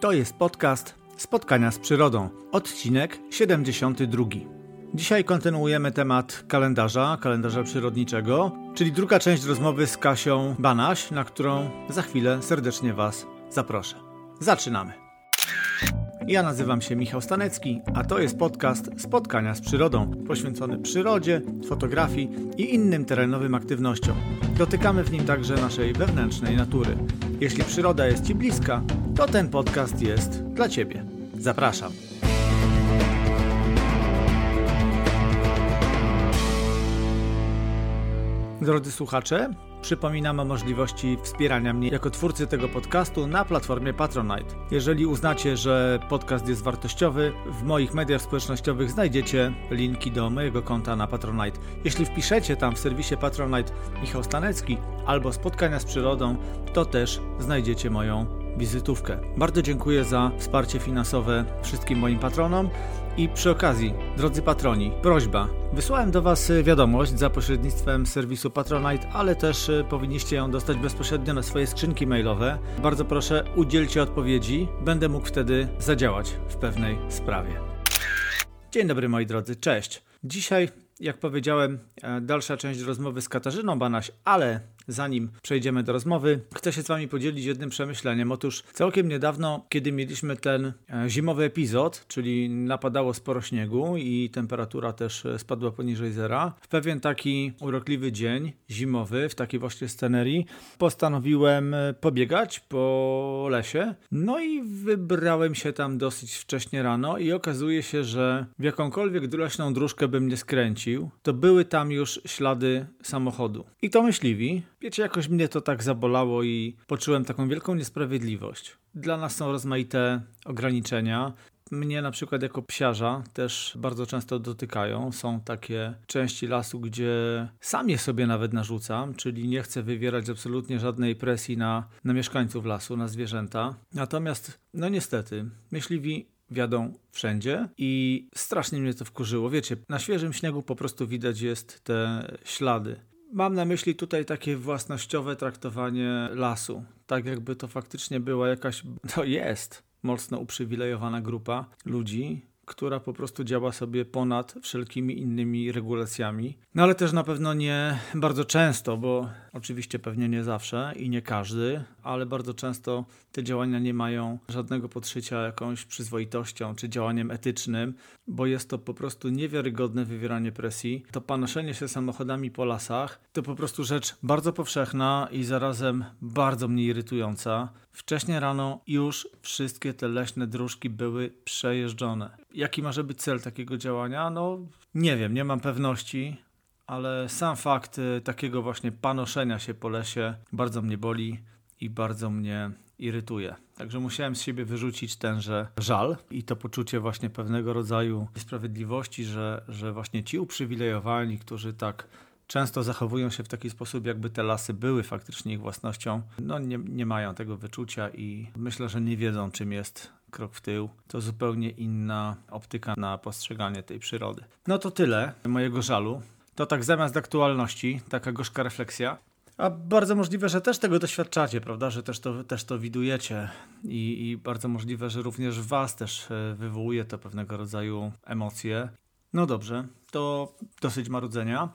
To jest podcast Spotkania z Przyrodą, odcinek 72. Dzisiaj kontynuujemy temat kalendarza, kalendarza przyrodniczego, czyli druga część rozmowy z Kasią Banaś, na którą za chwilę serdecznie Was zaproszę. Zaczynamy. Ja nazywam się Michał Stanecki, a to jest podcast Spotkania z Przyrodą, poświęcony przyrodzie, fotografii i innym terenowym aktywnościom. Dotykamy w nim także naszej wewnętrznej natury. Jeśli przyroda jest Ci bliska, to ten podcast jest dla Ciebie. Zapraszam. Drodzy słuchacze, Przypominam o możliwości wspierania mnie jako twórcy tego podcastu na platformie Patronite. Jeżeli uznacie, że podcast jest wartościowy, w moich mediach społecznościowych znajdziecie linki do mojego konta na Patronite. Jeśli wpiszecie tam w serwisie Patronite Michał Stanecki albo spotkania z przyrodą, to też znajdziecie moją wizytówkę. Bardzo dziękuję za wsparcie finansowe wszystkim moim patronom. I przy okazji, drodzy patroni, prośba. Wysłałem do Was wiadomość za pośrednictwem serwisu Patronite, ale też e, powinniście ją dostać bezpośrednio na swoje skrzynki mailowe. Bardzo proszę, udzielcie odpowiedzi. Będę mógł wtedy zadziałać w pewnej sprawie. Dzień dobry moi drodzy, cześć. Dzisiaj, jak powiedziałem, e, dalsza część rozmowy z Katarzyną Banaś, ale zanim przejdziemy do rozmowy, chcę się z Wami podzielić jednym przemyśleniem. Otóż całkiem niedawno, kiedy mieliśmy ten e, zimowy epizod, czyli napadało sporo śniegu i temperatura też e, spadła poniżej zera, w pewien taki urokliwy dzień zimowy, w takiej właśnie scenerii, postanowiłem e, pobiegać po lesie. No i wybrałem się tam dosyć wcześnie rano i okazuje się, że w jakąkolwiek leśną dróżkę bym nie skręcił, to były tam już ślady samochodu. I to myśliwi, Wiecie, jakoś mnie to tak zabolało i poczułem taką wielką niesprawiedliwość. Dla nas są rozmaite ograniczenia. Mnie na przykład jako psiarza też bardzo często dotykają. Są takie części lasu, gdzie sam je sobie nawet narzucam, czyli nie chcę wywierać absolutnie żadnej presji na, na mieszkańców lasu, na zwierzęta. Natomiast, no niestety, myśliwi wiadą wszędzie i strasznie mnie to wkurzyło. Wiecie, na świeżym śniegu po prostu widać jest te ślady. Mam na myśli tutaj takie własnościowe traktowanie lasu. Tak jakby to faktycznie była jakaś, to jest mocno uprzywilejowana grupa ludzi, która po prostu działa sobie ponad wszelkimi innymi regulacjami. No ale też na pewno nie bardzo często, bo oczywiście pewnie nie zawsze i nie każdy, ale bardzo często te działania nie mają żadnego podszycia jakąś przyzwoitością czy działaniem etycznym, bo jest to po prostu niewiarygodne wywieranie presji. To panoszenie się samochodami po lasach to po prostu rzecz bardzo powszechna i zarazem bardzo mnie irytująca. Wcześniej rano już wszystkie te leśne dróżki były przejeżdżone. Jaki może być cel takiego działania? No nie wiem, nie mam pewności, ale sam fakt y, takiego właśnie panoszenia się po lesie bardzo mnie boli i bardzo mnie irytuje. Także musiałem z siebie wyrzucić tenże żal i to poczucie właśnie pewnego rodzaju niesprawiedliwości, że, że właśnie ci uprzywilejowani, którzy tak często zachowują się w taki sposób, jakby te lasy były faktycznie ich własnością, no nie, nie mają tego wyczucia i myślę, że nie wiedzą, czym jest krok w tył. To zupełnie inna optyka na postrzeganie tej przyrody. No to tyle mojego żalu. To tak zamiast aktualności, taka gorzka refleksja. A bardzo możliwe, że też tego doświadczacie, prawda? Że też to, też to widujecie I, i bardzo możliwe, że również Was też e, wywołuje to pewnego rodzaju emocje. No dobrze, to dosyć marudzenia.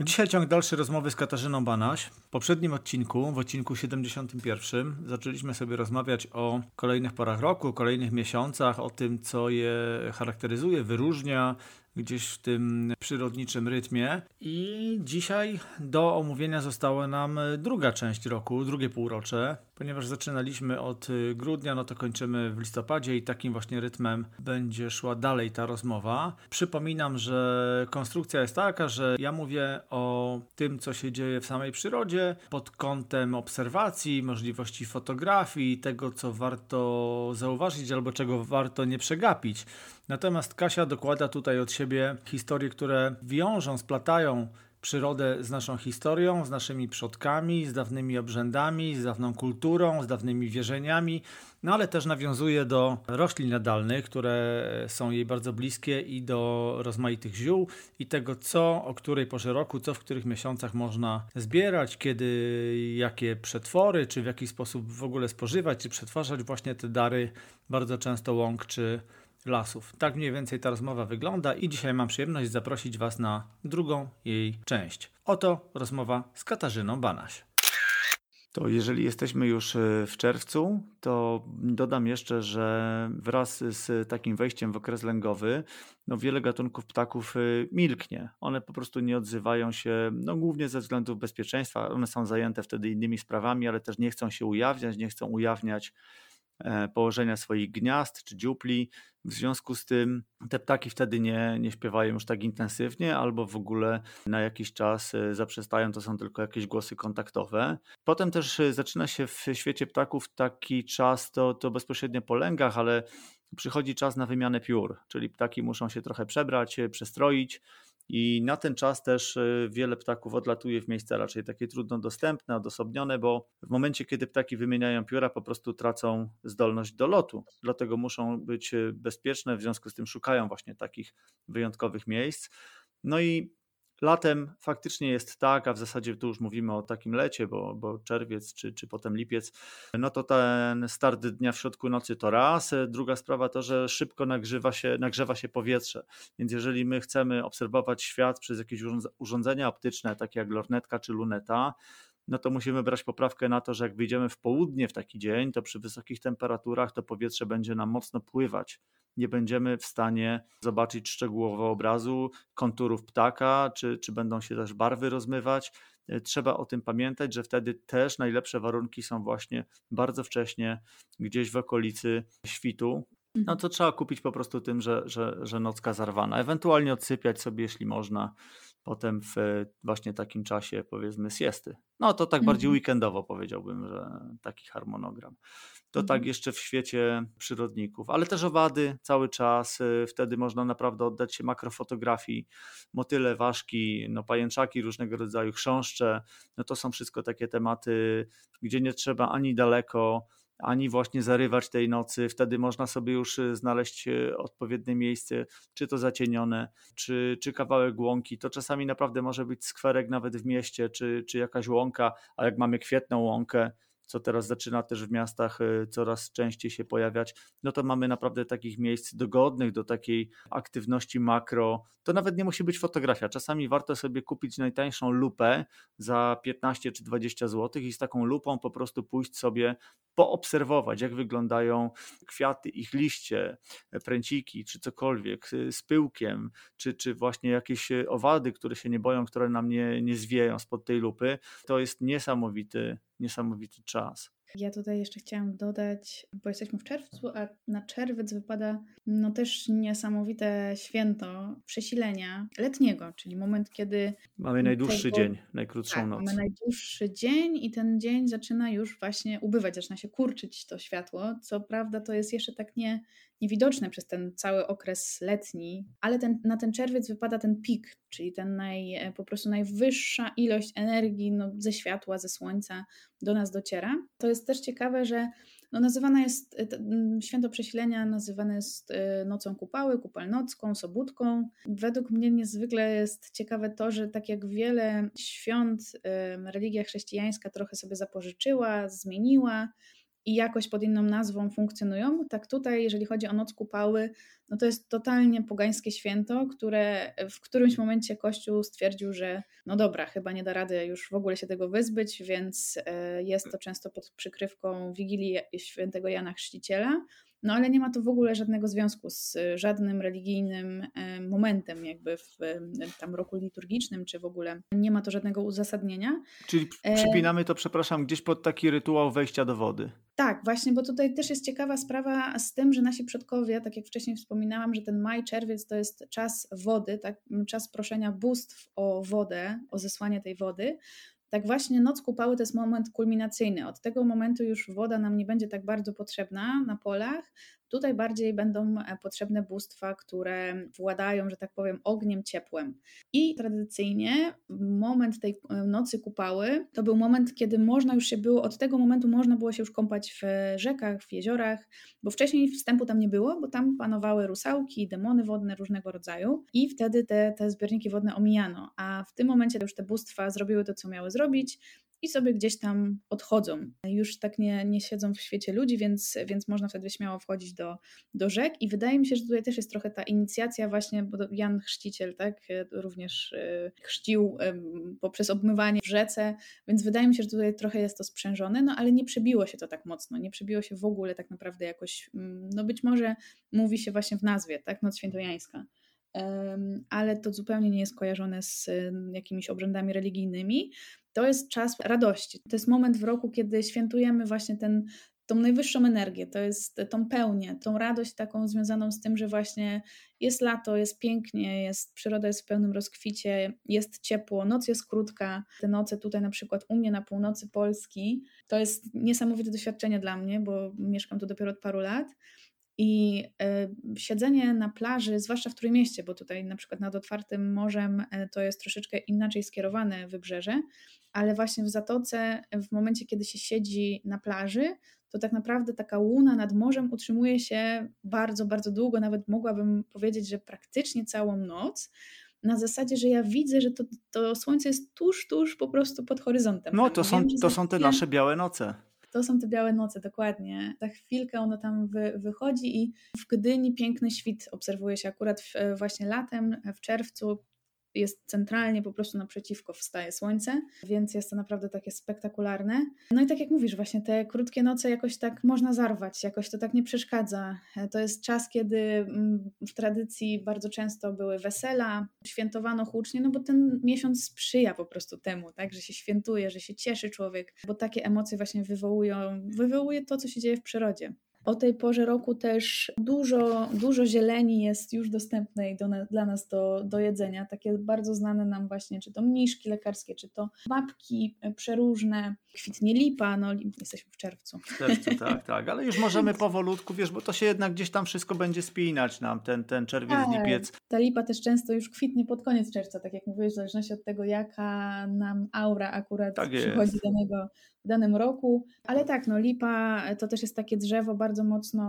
Dzisiaj ciąg dalszy rozmowy z Katarzyną Banaś. W poprzednim odcinku, w odcinku 71, zaczęliśmy sobie rozmawiać o kolejnych porach roku, kolejnych miesiącach, o tym, co je charakteryzuje, wyróżnia, gdzieś w tym przyrodniczym rytmie. I dzisiaj do omówienia została nam druga część roku, drugie półrocze, ponieważ zaczynaliśmy od grudnia, no to kończymy w listopadzie i takim właśnie rytmem będzie szła dalej ta rozmowa. Przypominam, że konstrukcja jest taka, że ja mówię o tym, co się dzieje w samej przyrodzie pod kątem obserwacji, możliwości fotografii, tego, co warto zauważyć albo czego warto nie przegapić. Natomiast Kasia dokłada tutaj od siebie historie, które wiążą, splatają przyrodę z naszą historią, z naszymi przodkami, z dawnymi obrzędami, z dawną kulturą, z dawnymi wierzeniami, no ale też nawiązuje do roślin jadalnych, które są jej bardzo bliskie i do rozmaitych ziół i tego, co o której porze roku, co w których miesiącach można zbierać, kiedy jakie przetwory, czy w jaki sposób w ogóle spożywać, czy przetwarzać właśnie te dary bardzo często łąk czy lasów. Tak mniej więcej ta rozmowa wygląda i dzisiaj mam przyjemność zaprosić Was na drugą jej część. Oto rozmowa z Katarzyną Banaś. To jeżeli jesteśmy już e, w czerwcu, to dodam jeszcze, że wraz z takim wejściem w okres lęgowy, no wiele gatunków ptaków e, milknie. One po prostu nie odzywają się, no głównie ze względów bezpieczeństwa. One są zajęte wtedy innymi sprawami, ale też nie chcą się ujawniać, nie chcą ujawniać położenia swoich gniazd czy dziupli. W związku z tym te ptaki wtedy nie, nie śpiewają już tak intensywnie, albo w ogóle na jakiś czas e, zaprzestają, to są tylko jakieś głosy kontaktowe. Potem też e, zaczyna się w świecie ptaków taki czas, to, to bezpośrednio po lęgach, ale przychodzi czas na wymianę piór, czyli ptaki muszą się trochę przebrać, przestroić. I na ten czas też e, wiele ptaków odlatuje w miejsca raczej takie trudno dostępne, odosobnione, bo w momencie, kiedy ptaki wymieniają pióra, po prostu tracą zdolność do lotu. Dlatego muszą być e, bezpieczne, w związku z tym szukają właśnie takich wyjątkowych miejsc. No i Latem faktycznie jest tak, a w zasadzie tu już mówimy o takim lecie, bo, bo czerwiec czy, czy potem lipiec, no to ten start dnia w środku nocy to raz. Druga sprawa to, że szybko nagrzewa się, nagrzewa się powietrze. Więc jeżeli my chcemy obserwować świat przez jakieś urządzenia optyczne, takie jak lornetka czy luneta, no to musimy brać poprawkę na to, że jak wyjdziemy w południe w taki dzień, to przy wysokich temperaturach to powietrze będzie nam mocno pływać nie będziemy w stanie zobaczyć szczegółowo obrazu, konturów ptaka, czy, czy będą się też barwy rozmywać. E, trzeba o tym pamiętać, że wtedy też najlepsze warunki są właśnie bardzo wcześnie, gdzieś w okolicy świtu. No mhm. to trzeba kupić po prostu tym, że, że, że nocka zarwana. Ewentualnie odsypiać sobie, jeśli można, potem w właśnie takim czasie, powiedzmy, siesty. No to tak bardziej mhm. weekendowo powiedziałbym, że taki harmonogram. To tak mhm. jeszcze w świecie przyrodników, ale też owady cały czas. Y, wtedy można naprawdę oddać się makrofotografii. Motyle, ważki, no pajęczaki różnego rodzaju, chrząszcze. No to są wszystko takie tematy, gdzie nie trzeba ani daleko, ani właśnie zarywać tej nocy. Wtedy można sobie już y, znaleźć y, odpowiednie miejsce, czy to zacienione, czy, czy kawałek łąki. To czasami naprawdę może być skwerek nawet w mieście, czy, czy jakaś łąka, a jak mamy kwietną łąkę, co teraz zaczyna też w miastach y, coraz częściej się pojawiać, no to mamy naprawdę takich miejsc dogodnych do takiej aktywności makro. To nawet nie musi być fotografia. Czasami warto sobie kupić najtańszą lupę za 15 czy 20 zł i z taką lupą po prostu pójść sobie poobserwować, jak wyglądają kwiaty, ich liście, pręciki czy cokolwiek y, z pyłkiem, czy, czy właśnie jakieś owady, które się nie boją, które nam nie, nie zwieją spod tej lupy. To jest niesamowity niesamowity czas. Ja tutaj jeszcze chciałam dodać, bo jesteśmy w czerwcu, a na czerwiec wypada no też niesamowite święto przesilenia letniego, czyli moment, kiedy. Mamy najdłuższy tego, dzień, najkrótszą tak, noc. Mamy najdłuższy dzień i ten dzień zaczyna już właśnie ubywać, zaczyna się kurczyć to światło. Co prawda, to jest jeszcze tak nie, niewidoczne przez ten cały okres letni, ale ten, na ten czerwiec wypada ten pik, czyli ten naj, e, po prostu najwyższa ilość energii no, ze światła, ze słońca do nas dociera. To jest też ciekawe, że no, nazywana jest, e, święto przesilenia nazywane jest e, nocą kupały, kupalnocką, sobótką. Według mnie niezwykle jest ciekawe to, że tak jak wiele świąt religia chrześcijańska trochę sobie zapożyczyła, zmieniła, i jakoś pod inną nazwą funkcjonują, tak tutaj, jeżeli chodzi o Noc Kupały, no to jest totalnie pogańskie święto, które w którymś momencie Kościół stwierdził, że no dobra, chyba nie da rady już w ogóle się tego wyzbyć, więc e, jest to często pod przykrywką Wigilii Świętego Jana Chrzciciela, no ale nie ma to w ogóle żadnego związku z y, żadnym religijnym momentem, jakby w tam roku liturgicznym, czy w ogóle nie ma to żadnego uzasadnienia. Czyli przypinamy to, przepraszam, gdzieś pod taki rytuał wejścia do wody. Tak, właśnie, bo tutaj też jest ciekawa sprawa z tym, że nasi przodkowie, tak jak wcześniej wspominałam, że ten maj, czerwiec to jest czas wody, tak, czas proszenia bóstw o wodę, o zesłanie tej wody tak właśnie noc kupały to jest moment kulminacyjny. Od tego momentu już woda nam nie będzie tak bardzo potrzebna na polach. Tutaj bardziej będą e, potrzebne bóstwa, które władają, że tak powiem, ogniem, ciepłem. I tradycyjnie moment tej e, nocy kupały to był moment, kiedy można już się było, od tego momentu można było się już kąpać w rzekach, w jeziorach, bo wcześniej wstępu tam nie było, bo tam panowały rusałki, demony wodne różnego rodzaju i wtedy te, te zbiorniki wodne omijano, a w tym momencie już te bóstwa zrobiły to, co miały zrobić, i sobie gdzieś tam odchodzą. Już tak nie, nie siedzą w świecie ludzi, więc, więc można wtedy śmiało wchodzić do, do rzek. I wydaje mi się, że tutaj też jest trochę ta inicjacja, właśnie, bo Jan Chrzciciel tak, również e, chrzcił poprzez obmywanie w rzece, więc wydaje mi się, że tutaj trochę jest to sprzężone, no ale nie przebiło się to tak mocno, nie przebiło się w ogóle tak naprawdę jakoś, mm, no być może mówi się właśnie w nazwie, tak, Noc Świętojańska ale to zupełnie nie jest kojarzone z jakimiś obrzędami religijnymi. To jest czas radości. To jest moment w roku, kiedy świętujemy właśnie ten, tą najwyższą energię, to jest tą pełnię, tą radość taką związaną z tym, że właśnie jest lato, jest pięknie, jest, przyroda jest w pełnym rozkwicie, jest ciepło, noc jest krótka. Te noce tutaj na przykład u mnie na północy Polski, to jest niesamowite doświadczenie dla mnie, bo mieszkam tu dopiero od paru lat i y, siedzenie na plaży, zwłaszcza w Trójmieście, bo tutaj na przykład nad otwartym morzem y, to jest troszeczkę inaczej skierowane wybrzeże, ale właśnie w Zatoce, w momencie kiedy się siedzi na plaży, to tak naprawdę taka łuna nad morzem utrzymuje się bardzo, bardzo długo, nawet mogłabym powiedzieć, że praktycznie całą noc na zasadzie, że ja widzę, że to, to słońce jest tuż, tuż po prostu pod horyzontem. No, to, są, to są te nasze białe noce. To są te białe noce, dokładnie. Za chwilkę ono tam wy, wychodzi i w Gdyni piękny świt obserwuje się akurat w, właśnie latem, w czerwcu jest centralnie po prostu naprzeciwko wstaje słońce, więc jest to naprawdę takie spektakularne. No i tak jak mówisz, właśnie te krótkie noce jakoś tak można zarwać, jakoś to tak nie przeszkadza. To jest czas, kiedy mm, w tradycji bardzo często były wesela, świętowano hucznie, no bo ten miesiąc sprzyja po prostu temu, tak, że się świętuje, że się cieszy człowiek, bo takie emocje właśnie wywołują, wywołuje to, co się dzieje w przyrodzie. O tej porze roku też dużo, dużo zieleni jest już dostępnej do, dla nas do, do jedzenia. Takie bardzo znane nam właśnie, czy to mniszki lekarskie, czy to babki przeróżne. Kwitnie lipa, no jesteśmy w czerwcu. W czerwcu, tak, tak, ale już możemy powolutku, wiesz, bo to się jednak gdzieś tam wszystko będzie spinać nam, ten, ten czerwiec, tak, lipiec. Ta lipa też często już kwitnie pod koniec czerwca, tak jak mówiłeś, w zależności od tego, jaka nam aura akurat tak przychodzi danego, w danym roku. Ale tak, no lipa to też jest takie drzewo bardzo mocno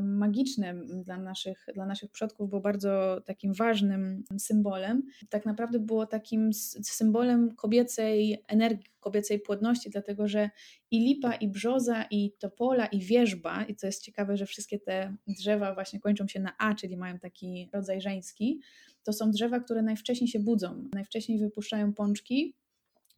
magiczne dla naszych, dla naszych przodków, bo bardzo takim ważnym symbolem. Tak naprawdę było takim symbolem kobiecej energii, kobiecej płodności, dlatego że i lipa, i brzoza, i topola, i wierzba, i co jest ciekawe, że wszystkie te drzewa właśnie kończą się na A, czyli mają taki rodzaj żeński, to są drzewa, które najwcześniej się budzą, najwcześniej wypuszczają pączki,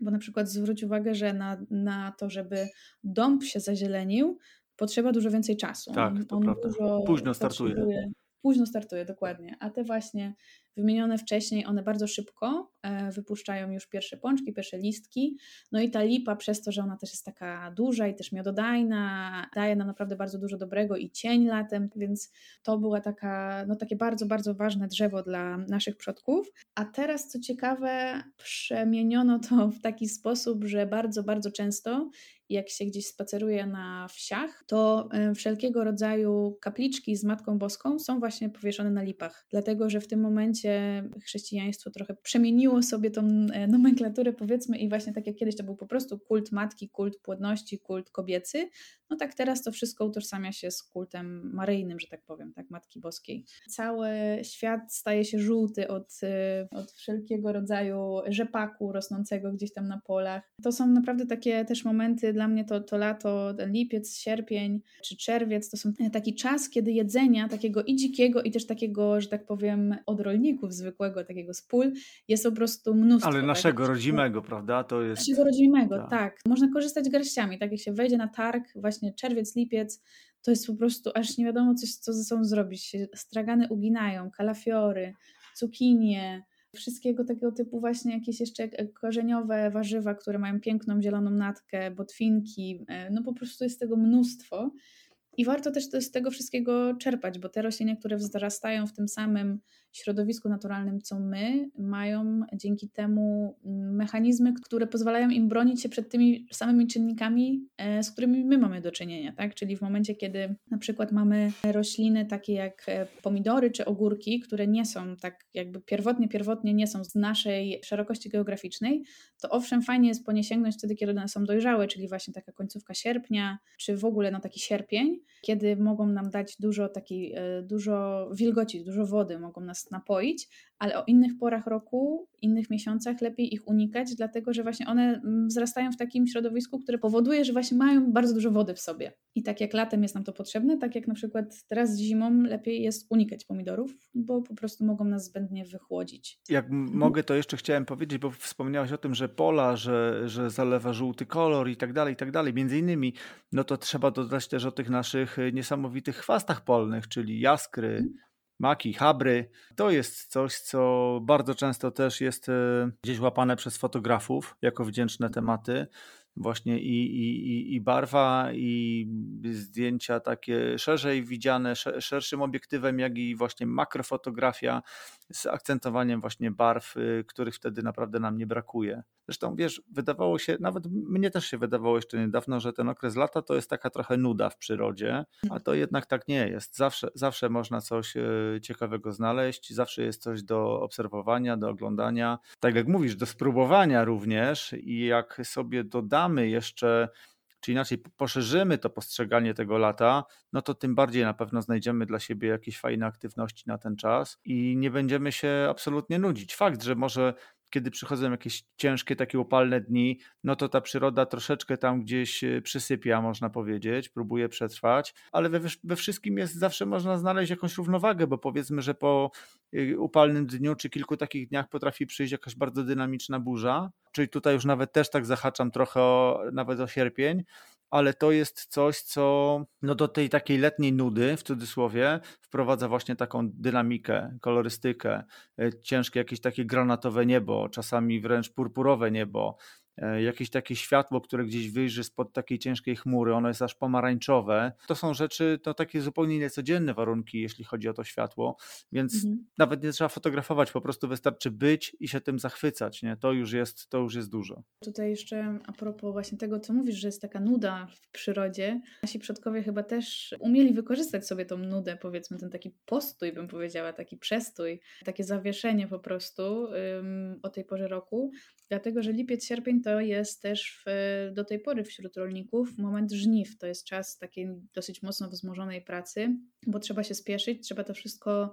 bo na przykład zwróć uwagę, że na, na to, żeby dąb się zazielenił, potrzeba dużo więcej czasu. Tak, to on prawda. Późno startuje. Późno startuje, dokładnie. A te właśnie wymienione wcześniej, one bardzo szybko e, wypuszczają już pierwsze pączki, pierwsze listki. No i ta lipa, przez to, że ona też jest taka duża i też miododajna, daje nam naprawdę bardzo dużo dobrego i cień latem, więc to była taka, no takie bardzo, bardzo ważne drzewo dla naszych przodków. A teraz, co ciekawe, przemieniono to w taki sposób, że bardzo, bardzo często jak się gdzieś spaceruje na wsiach, to wszelkiego rodzaju kapliczki z Matką Boską są właśnie powieszone na lipach, dlatego że w tym momencie chrześcijaństwo trochę przemieniło sobie tą e, nomenklaturę, powiedzmy, i właśnie tak jak kiedyś to był po prostu kult matki, kult płodności, kult kobiecy, no tak teraz to wszystko utożsamia się z kultem maryjnym, że tak powiem, tak, Matki Boskiej. Cały świat staje się żółty od, e, od wszelkiego rodzaju rzepaku rosnącego gdzieś tam na polach. To są naprawdę takie też momenty dla mnie to, to lato, ten lipiec, sierpień czy czerwiec to są taki czas, kiedy jedzenia takiego i dzikiego, i też takiego, że tak powiem, od rolników zwykłego, takiego z pól, jest po prostu mnóstwo. Ale tak? naszego tak? rodzimego, prawda? To jest... Naszego rodzimego, tak. tak. Można korzystać garściami, tak jak się wejdzie na targ, właśnie czerwiec, lipiec, to jest po prostu aż nie wiadomo, coś, co ze sobą zrobić. Stragany uginają, kalafiory, cukinie, wszystkiego takiego typu właśnie jakieś jeszcze korzeniowe warzywa, które mają piękną zieloną natkę, botwinki, e, no po prostu jest tego mnóstwo. I warto też z tego wszystkiego czerpać, bo te rośliny, które wzrastają w tym samym środowisku naturalnym co my, mają dzięki temu mechanizmy, które pozwalają im bronić się przed tymi samymi czynnikami, e, z którymi my mamy do czynienia. Tak? Czyli w momencie, kiedy na przykład mamy rośliny takie jak e, pomidory czy ogórki, które nie są tak jakby pierwotnie, pierwotnie nie są z naszej szerokości geograficznej, to owszem, fajnie jest po nie sięgnąć wtedy, kiedy one są dojrzałe, czyli właśnie taka końcówka sierpnia, czy w ogóle no taki sierpień, kiedy mogą nam dać dużo takiej, e, dużo wilgoci, dużo wody, mogą nas napoić, ale o innych porach roku, innych miesiącach lepiej ich unikać, dlatego że właśnie one mm, wzrastają w takim środowisku, które powoduje, że właśnie mają bardzo dużo wody w sobie. I tak jak latem jest nam to potrzebne, tak jak na przykład teraz zimą lepiej jest unikać pomidorów, bo po prostu mogą nas zbędnie wychłodzić. Jak mhm. mogę, to jeszcze chciałem powiedzieć, bo wspomniałaś o tym, że pola, że, że zalewa żółty kolor i tak dalej, i tak dalej. Między innymi, no to trzeba dodać też o tych naszych niesamowitych chwastach polnych, czyli jaskry, mhm maki, habry. To jest coś, co bardzo często też jest e, gdzieś łapane przez fotografów jako wdzięczne tematy. Właśnie i, i, i barwa, i zdjęcia takie szerzej widziane, szerszym obiektywem, jak i właśnie makrofotografia z akcentowaniem właśnie barw, y, których wtedy naprawdę nam nie brakuje. Zresztą wiesz, wydawało się, nawet mnie też się wydawało jeszcze niedawno, że ten okres lata to jest taka trochę nuda w przyrodzie, a to jednak tak nie jest. Zawsze, zawsze można coś y, ciekawego znaleźć, zawsze jest coś do obserwowania, do oglądania. Tak jak mówisz, do spróbowania również i jak sobie dodamy jeszcze czy inaczej poszerzymy to postrzeganie tego lata, no to tym bardziej na pewno znajdziemy dla siebie jakieś fajne aktywności na ten czas i nie będziemy się absolutnie nudzić. Fakt, że może kiedy przychodzą jakieś ciężkie, takie upalne dni, no to ta przyroda troszeczkę tam gdzieś e, przysypia, można powiedzieć, próbuje przetrwać, ale we, we wszystkim jest zawsze można znaleźć jakąś równowagę, bo powiedzmy, że po e, upalnym dniu czy kilku takich dniach potrafi przyjść jakaś bardzo dynamiczna burza, czyli tutaj już nawet też tak zahaczam trochę o, nawet o sierpień, ale to jest coś, co no do tej takiej letniej nudy, w cudzysłowie, wprowadza właśnie taką dynamikę, kolorystykę, e, ciężkie jakieś takie granatowe niebo, czasami wręcz purpurowe niebo, jakieś takie światło, które gdzieś wyjrzy spod takiej ciężkiej chmury, ono jest aż pomarańczowe. To są rzeczy, to takie zupełnie niecodzienne warunki, jeśli chodzi o to światło, więc mhm. nawet nie trzeba fotografować, po prostu wystarczy być i się tym zachwycać, nie? To już jest, to już jest dużo. Tutaj jeszcze a propos właśnie tego, co mówisz, że jest taka nuda w przyrodzie, nasi przodkowie chyba też umieli wykorzystać sobie tą nudę, powiedzmy ten taki postój, bym powiedziała, taki przestój, takie zawieszenie po prostu um, o tej porze roku, dlatego, że lipiec, sierpień to jest też w, do tej pory wśród rolników moment żniw. To jest czas takiej dosyć mocno wzmożonej pracy, bo trzeba się spieszyć, trzeba to wszystko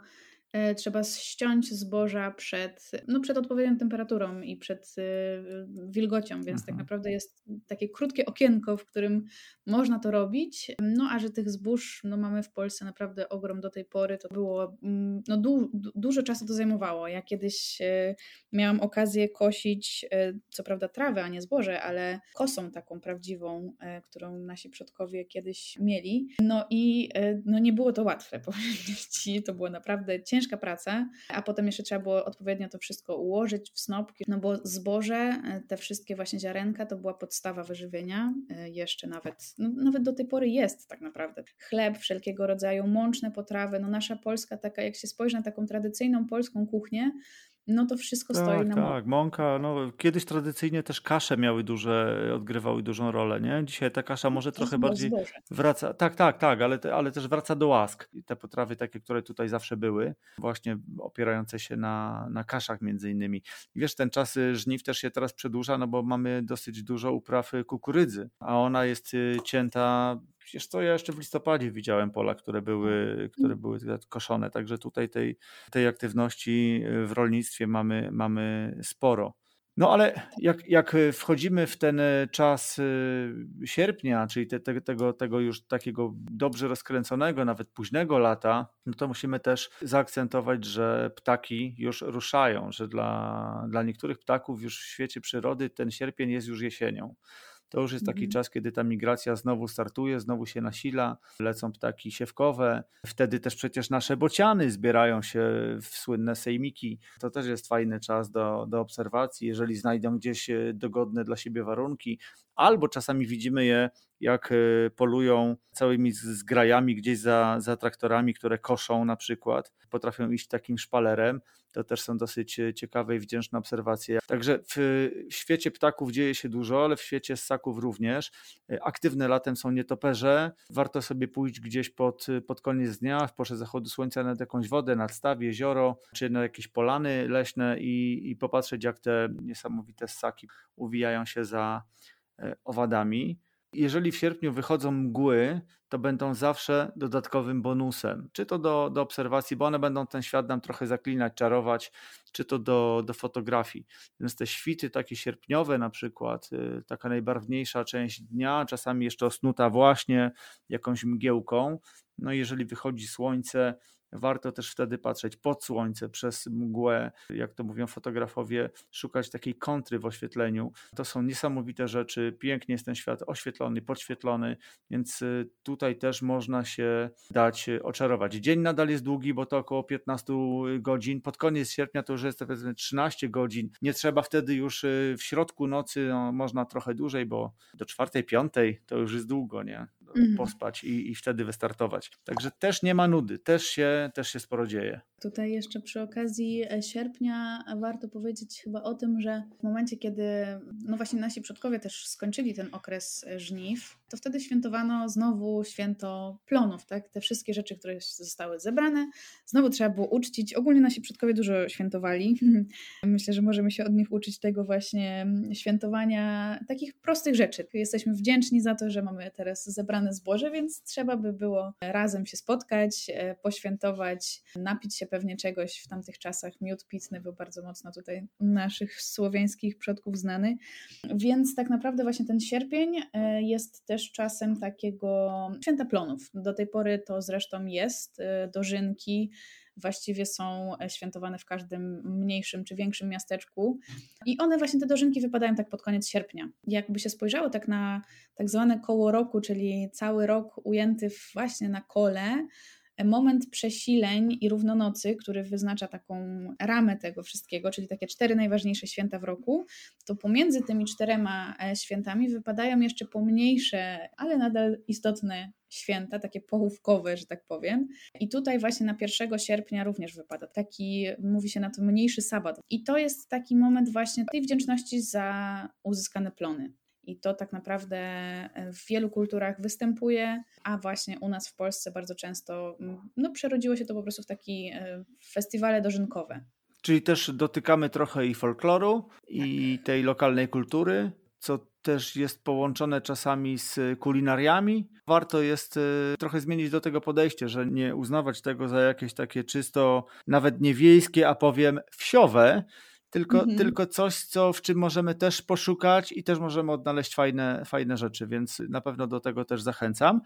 trzeba ściąć zboża przed, no przed odpowiednią temperaturą i przed e, wilgocią, więc tak Aha. tak naprawdę jest takie krótkie okienko, w którym można to robić. No a że tych zbóż no, mamy w Polsce naprawdę ogrom do tej pory, to było, mm, no du, dużo czasu to zajmowało. Ja kiedyś e, miałam okazję kosić, co prawda trawę, a nie zboże, ale kosą taką prawdziwą, którą nasi przodkowie kiedyś mieli. No i no nie było to łatwe, powiem Ci, to było naprawdę ciężkie ciężka praca, a potem jeszcze trzeba było odpowiednio to wszystko ułożyć w snopki, no bo zboże, e, te wszystkie właśnie ziarenka to była podstawa wyżywienia, e, jeszcze nawet, no nawet do tej pory jest tak naprawdę. Chleb, wszelkiego rodzaju mączne potrawy, no nasza Polska taka, jak się spojrzy na taką tradycyjną polską kuchnię, no to wszystko tak, stoi na mące. Tak, mąka, no kiedyś tradycyjnie też kasze miały duże, odgrywały dużą rolę, nie? Dzisiaj ta kasza może to trochę bardziej zboże. wraca, tak, tak, tak, ale, te, ale też wraca do łask. I te potrawy takie, które tutaj zawsze były, właśnie opierające się na, na kaszach między innymi. I wiesz, ten czas y, żniw też się teraz przedłuża, no bo mamy dosyć dużo upraw y, kukurydzy, a ona jest y, cięta Wiesz co, ja jeszcze w listopadzie widziałem pola, które były, które były koszone, także tutaj tej, tej aktywności w rolnictwie mamy, mamy sporo. No ale jak, jak wchodzimy w ten czas y, sierpnia, czyli te, te, tego, tego już takiego dobrze rozkręconego, nawet późnego lata, no to musimy też zaakcentować, że ptaki już ruszają, że dla, dla niektórych ptaków już w świecie przyrody ten sierpień jest już jesienią to już jest taki mhm. czas, kiedy ta migracja znowu startuje, znowu się nasila, lecą ptaki siewkowe. Wtedy też przecież nasze bociany zbierają się w słynne sejmiki. To też jest fajny czas do, do obserwacji, jeżeli znajdą gdzieś e, dogodne dla siebie warunki, albo czasami widzimy je, jak e, polują całymi zgrajami gdzieś za, za traktorami, które koszą na przykład. Potrafią iść takim szpalerem. To też są dosyć e, ciekawe i wdzięczne obserwacje. Także w świecie ptaków dzieje się dużo, ale w świecie ssaków również. E, aktywne latem są nietoperze. Warto sobie pójść gdzieś pod, pod koniec dnia, w porze zachodu słońca nad jakąś wodę, nad staw, jezioro, czy na jakieś polany leśne i, i popatrzeć, jak te niesamowite ssaki uwijają się za owadami. Jeżeli w sierpniu wychodzą mgły, to będą zawsze dodatkowym bonusem. Czy to do, do obserwacji, bo one będą ten świat nam trochę zaklinać, czarować, czy to do, do fotografii. Więc te świty takie sierpniowe na przykład, y, taka najbarwniejsza część dnia, czasami jeszcze osnuta właśnie jakąś mgiełką. No jeżeli wychodzi słońce, Warto też wtedy patrzeć pod słońce, przez mgłę, jak to mówią fotografowie, szukać takiej kontry w oświetleniu. To są niesamowite rzeczy. Pięknie jest ten świat oświetlony, podświetlony, więc y, tutaj też można się dać oczarować. Dzień nadal jest długi, bo to około 15 godzin. Pod koniec sierpnia to już jest powiedzmy 13 godzin. Nie trzeba wtedy już y, w środku nocy, no, można trochę dłużej, bo do 4, 5 to już jest długo, nie? Mhm. Pospać i, i wtedy wystartować. Także też nie ma nudy, też się, też się sporo dzieje. Tutaj jeszcze przy okazji e, sierpnia warto powiedzieć chyba o tym, że w momencie, kiedy no właśnie nasi przodkowie też skończyli ten okres e, żniw, to wtedy świętowano znowu święto plonów, tak? Te wszystkie rzeczy, które zostały zebrane, znowu trzeba było uczcić. Ogólnie nasi przodkowie dużo świętowali. Myślę, że możemy się od nich uczyć tego właśnie mm, świętowania takich prostych rzeczy. Jesteśmy wdzięczni za to, że mamy teraz zebrane zboże, więc trzeba by było razem się spotkać, e, poświętować, napić się pewnie czegoś w tamtych czasach. Miód pitny był bardzo mocno tutaj naszych słowiańskich przodków znany. Więc tak naprawdę właśnie ten sierpień e, jest też czasem takiego święta plonów. Do tej pory to zresztą jest, e, dożynki, właściwie są e, świętowane w każdym mniejszym czy większym miasteczku. I one właśnie te dożynki wypadają tak pod koniec sierpnia. Jakby się spojrzało tak na tak zwane koło roku, czyli cały rok ujęty właśnie na kole, moment przesileń i równonocy, który wyznacza taką ramę tego wszystkiego, czyli takie cztery najważniejsze święta w roku, to pomiędzy tymi czterema e, świętami wypadają jeszcze pomniejsze, ale nadal istotne święta, takie pochówkowe, że tak powiem. I tutaj właśnie na 1 sierpnia również wypada taki, mówi się na to mniejszy sabat. I to jest taki moment właśnie tej wdzięczności za uzyskane plony. I to tak naprawdę e, w wielu kulturach występuje, a właśnie u nas w Polsce bardzo często no, przerodziło się to po prostu w taki e, festiwale dożynkowe. Czyli też dotykamy trochę i folkloru, i tak. tej lokalnej kultury, co też jest połączone czasami z kulinariami. Warto jest e, trochę zmienić do tego podejście, że nie uznawać tego za jakieś takie czysto, nawet nie wiejskie, a powiem wsiowe, tylko, mhm. tylko coś, co, w czym możemy też poszukać i też możemy odnaleźć fajne, fajne rzeczy, więc na pewno do tego też zachęcam.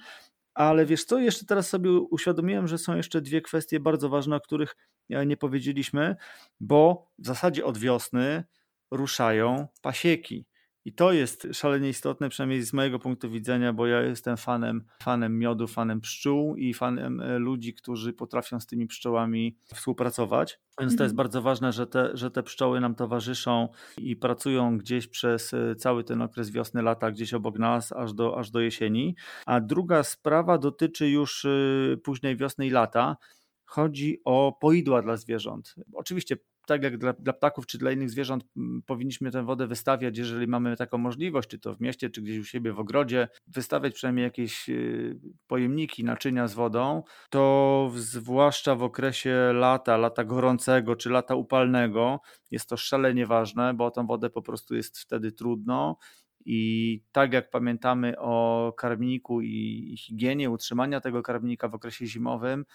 Ale wiesz co, jeszcze teraz sobie uświadomiłem, że są jeszcze dwie kwestie bardzo ważne, o których e, nie powiedzieliśmy, bo w zasadzie od wiosny ruszają pasieki. I to jest szalenie istotne, przynajmniej z mojego punktu widzenia, bo ja jestem fanem, fanem miodu, fanem pszczół i fanem e, ludzi, którzy potrafią z tymi pszczołami współpracować. Więc to jest mhm. bardzo ważne, że te, że te pszczoły nam towarzyszą i pracują gdzieś przez e, cały ten okres wiosny, lata, gdzieś obok nas, aż do, aż do jesieni. A druga sprawa dotyczy już e, późnej wiosny i lata. Chodzi o poidła dla zwierząt. Oczywiście tak jak dla, dla, ptaków czy dla innych zwierząt powinniśmy tę wodę wystawiać, jeżeli mamy taką możliwość, czy to w mieście, czy gdzieś u siebie w ogrodzie, wystawiać przynajmniej jakieś y, pojemniki, naczynia z wodą, to zwłaszcza w okresie lata, lata gorącego czy lata upalnego jest to szalenie ważne, bo tą wodę po prostu jest wtedy trudno. I tak jak pamiętamy o karmniku i higienie utrzymania tego karmnika w okresie zimowym,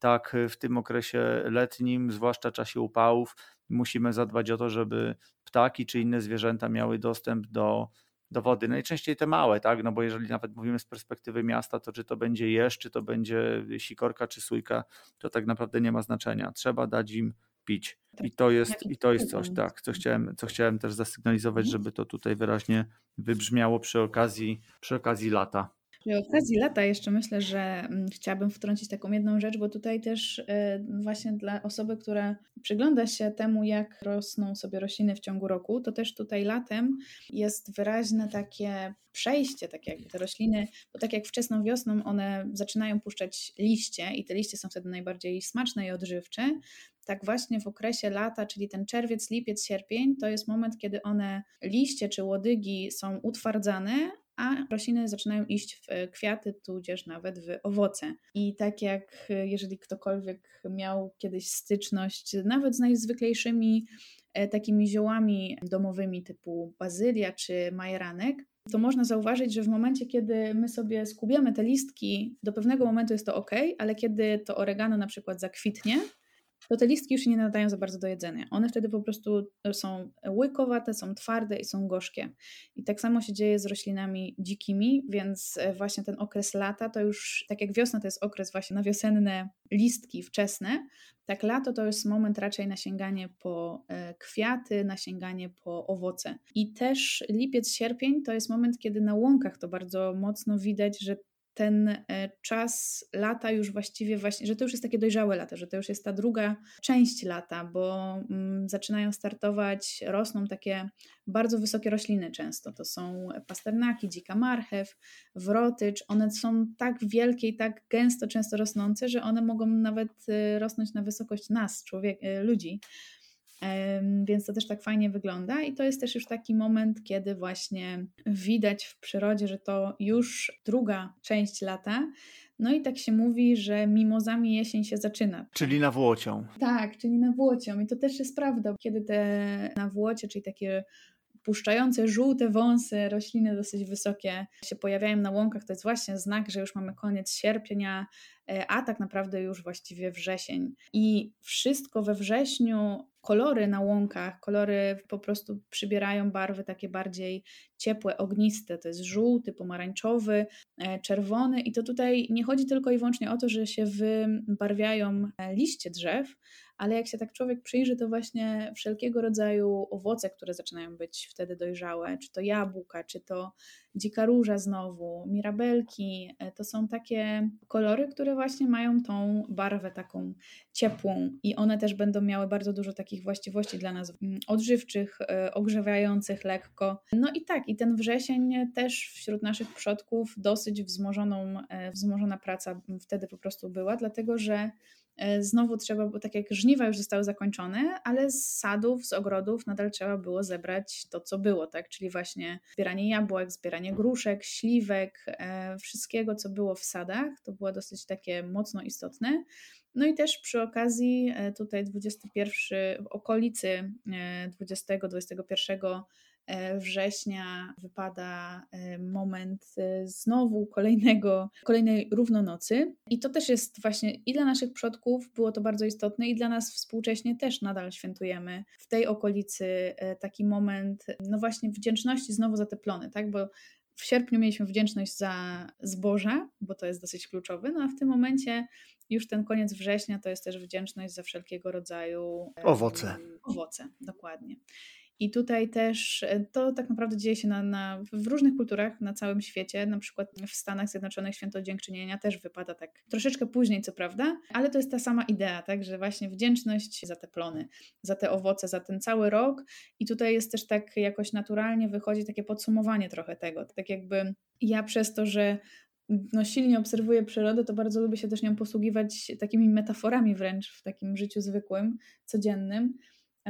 tak w tym okresie letnim, zwłaszcza w czasie upałów, musimy zadbać o to, żeby ptaki czy inne zwierzęta miały dostęp do, do wody. Najczęściej te małe, tak? No bo jeżeli nawet mówimy z perspektywy miasta, to czy to będzie jeż, czy to będzie sikorka, czy sójka, to tak naprawdę nie ma znaczenia. Trzeba dać im pić. I to jest, i to jest coś, tak, co chciałem, co chciałem też zasygnalizować, mhm. żeby to tutaj wyraźnie wybrzmiało przy okazji, przy okazji lata. Przy okazji lata jeszcze myślę, że mm, chciałabym wtrącić taką jedną rzecz, bo tutaj też e, właśnie dla osoby, która przygląda się temu, jak rosną sobie rośliny w ciągu roku, to też tutaj latem jest wyraźne takie przejście, tak jakby te rośliny, bo tak jak wczesną wiosną one zaczynają puszczać liście i te liście są wtedy najbardziej smaczne i odżywcze, tak właśnie w okresie lata, czyli ten czerwiec, lipiec, sierpień, to jest moment, kiedy one liście czy łodygi są utwardzane, a rośliny zaczynają iść w kwiaty, tudzież nawet w owoce. I tak jak jeżeli ktokolwiek miał kiedyś styczność nawet z najzwyklejszymi e, takimi ziołami domowymi typu bazylia czy majeranek, to można zauważyć, że w momencie, kiedy my sobie skubiamy te listki, do pewnego momentu jest to ok, ale kiedy to oregano na przykład zakwitnie, to te listki już się nie nadają za bardzo do jedzenia. One wtedy po prostu są łykowate, są twarde i są gorzkie. I tak samo się dzieje z roślinami dzikimi, więc e, właśnie ten okres lata to już, tak jak wiosna to jest okres właśnie na wiosenne listki wczesne, tak lato to jest moment raczej na sięganie po e, kwiaty, na sięganie po owoce. I też lipiec, sierpień to jest moment, kiedy na łąkach to bardzo mocno widać, że ten e, czas lata już właściwie właśnie, że to już jest takie dojrzałe lata, że to już jest ta druga część lata, bo mm, zaczynają startować, rosną takie bardzo wysokie rośliny często. To są pasternaki, dzika marchew, wrotycz. One są tak wielkie i tak gęsto często rosnące, że one mogą nawet e, rosnąć na wysokość nas, człowiek, e, ludzi. Więc to też tak fajnie wygląda, i to jest też już taki moment, kiedy właśnie widać w przyrodzie, że to już druga część lata. No i tak się mówi, że mimozami jesień się zaczyna. Czyli na włocią. Tak, czyli na włocią. I to też jest prawda, kiedy te na włocie, czyli takie puszczające żółte wąsy, rośliny dosyć wysokie się pojawiają na łąkach, to jest właśnie znak, że już mamy koniec sierpnia, e, a tak naprawdę już właściwie wrzesień. I wszystko we wrześniu, kolory na łąkach, kolory po prostu przybierają barwy takie bardziej ciepłe, ogniste. To jest żółty, pomarańczowy, e, czerwony. I to tutaj nie chodzi tylko i wyłącznie o to, że się wybarwiają e, liście drzew, ale jak się tak człowiek przyjrzy, to właśnie wszelkiego rodzaju owoce, które zaczynają być wtedy dojrzałe, czy to jabłka, czy to dzika róża znowu, mirabelki, e, to są takie kolory, które właśnie mają tą barwę taką ciepłą i one też będą miały bardzo dużo takich właściwości dla nas mm, odżywczych, e, ogrzewających lekko. No i tak, i ten wrzesień też wśród naszych przodków dosyć wzmożoną, e, wzmożona praca wtedy po prostu była, dlatego że znowu trzeba, bo tak jak żniwa już zostały zakończone, ale z sadów, z ogrodów nadal trzeba było zebrać to, co było, tak? Czyli właśnie zbieranie jabłek, zbieranie gruszek, śliwek, e, wszystkiego, co było w sadach. To było dosyć takie mocno istotne. No i też przy okazji e, tutaj 21, w okolicy 20-21 E, września wypada e, moment e, znowu kolejnego, kolejnej równonocy. I to też jest właśnie i dla naszych przodków było to bardzo istotne, i dla nas współcześnie też nadal świętujemy w tej okolicy taki moment, no właśnie wdzięczności znowu za te plony, tak? Bo w sierpniu mieliśmy wdzięczność za zboża, bo to jest dosyć kluczowe, no a w tym momencie już ten koniec września to jest też wdzięczność za wszelkiego rodzaju owoce. Owoce, dokładnie. I tutaj też e, to tak naprawdę dzieje się na, na, w różnych kulturach na całym świecie. Na przykład w Stanach Zjednoczonych święto dziękczynienia też wypada tak troszeczkę później, co prawda, ale to jest ta sama idea, tak, że właśnie wdzięczność za te plony, za te owoce, za ten cały rok. I tutaj jest też tak jakoś naturalnie wychodzi takie podsumowanie trochę tego. Tak jakby ja przez to, że no, silnie obserwuję przyrodę, to bardzo lubię się też nią posługiwać takimi metaforami wręcz w takim życiu zwykłym, codziennym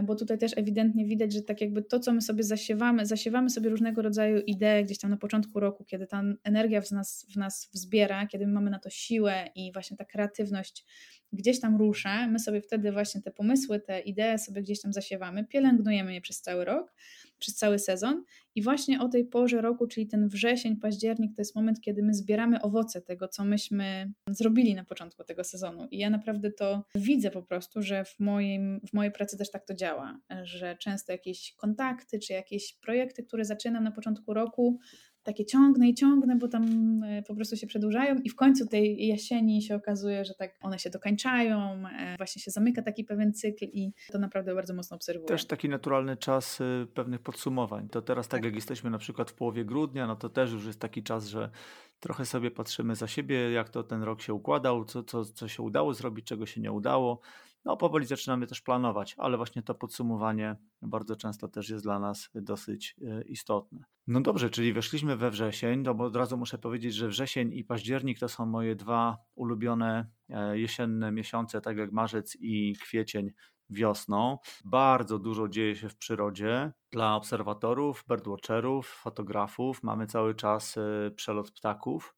bo tutaj też ewidentnie widać, że tak jakby to, co my sobie zasiewamy, zasiewamy sobie różnego rodzaju idee gdzieś tam na początku roku, kiedy ta energia w nas, w nas wzbiera, kiedy my mamy na to siłę i właśnie ta kreatywność gdzieś tam rusza, my sobie wtedy właśnie te pomysły, te idee sobie gdzieś tam zasiewamy, pielęgnujemy je przez cały rok, przez cały sezon i właśnie o tej porze roku, czyli ten wrzesień, październik, to jest moment, kiedy my zbieramy owoce tego, co myśmy zrobili na początku tego sezonu. I ja naprawdę to widzę po prostu, że w, moim, w mojej pracy też tak to działa, że często jakieś kontakty czy jakieś projekty, które zaczynam na początku roku, takie ciągnę i ciągnę, bo tam e, po prostu się przedłużają i w końcu tej jesieni się okazuje, że tak one się dokańczają, e, właśnie się zamyka taki pewien cykl i to naprawdę bardzo mocno obserwuję. Też taki naturalny czas y, pewnych podsumowań. To teraz tak, tak jak jesteśmy na przykład w połowie grudnia, no to też już jest taki czas, że trochę sobie patrzymy za siebie, jak to ten rok się układał, co, co, co się udało zrobić, czego się nie udało. No, powoli zaczynamy też planować, ale właśnie to podsumowanie bardzo często też jest dla nas dosyć e, istotne. No dobrze, czyli weszliśmy we wrzesień, no bo od razu muszę powiedzieć, że wrzesień i październik to są moje dwa ulubione e, jesienne miesiące, tak jak marzec i kwiecień wiosną. Bardzo dużo dzieje się w przyrodzie dla obserwatorów, birdwatcherów, fotografów. Mamy cały czas e, przelot ptaków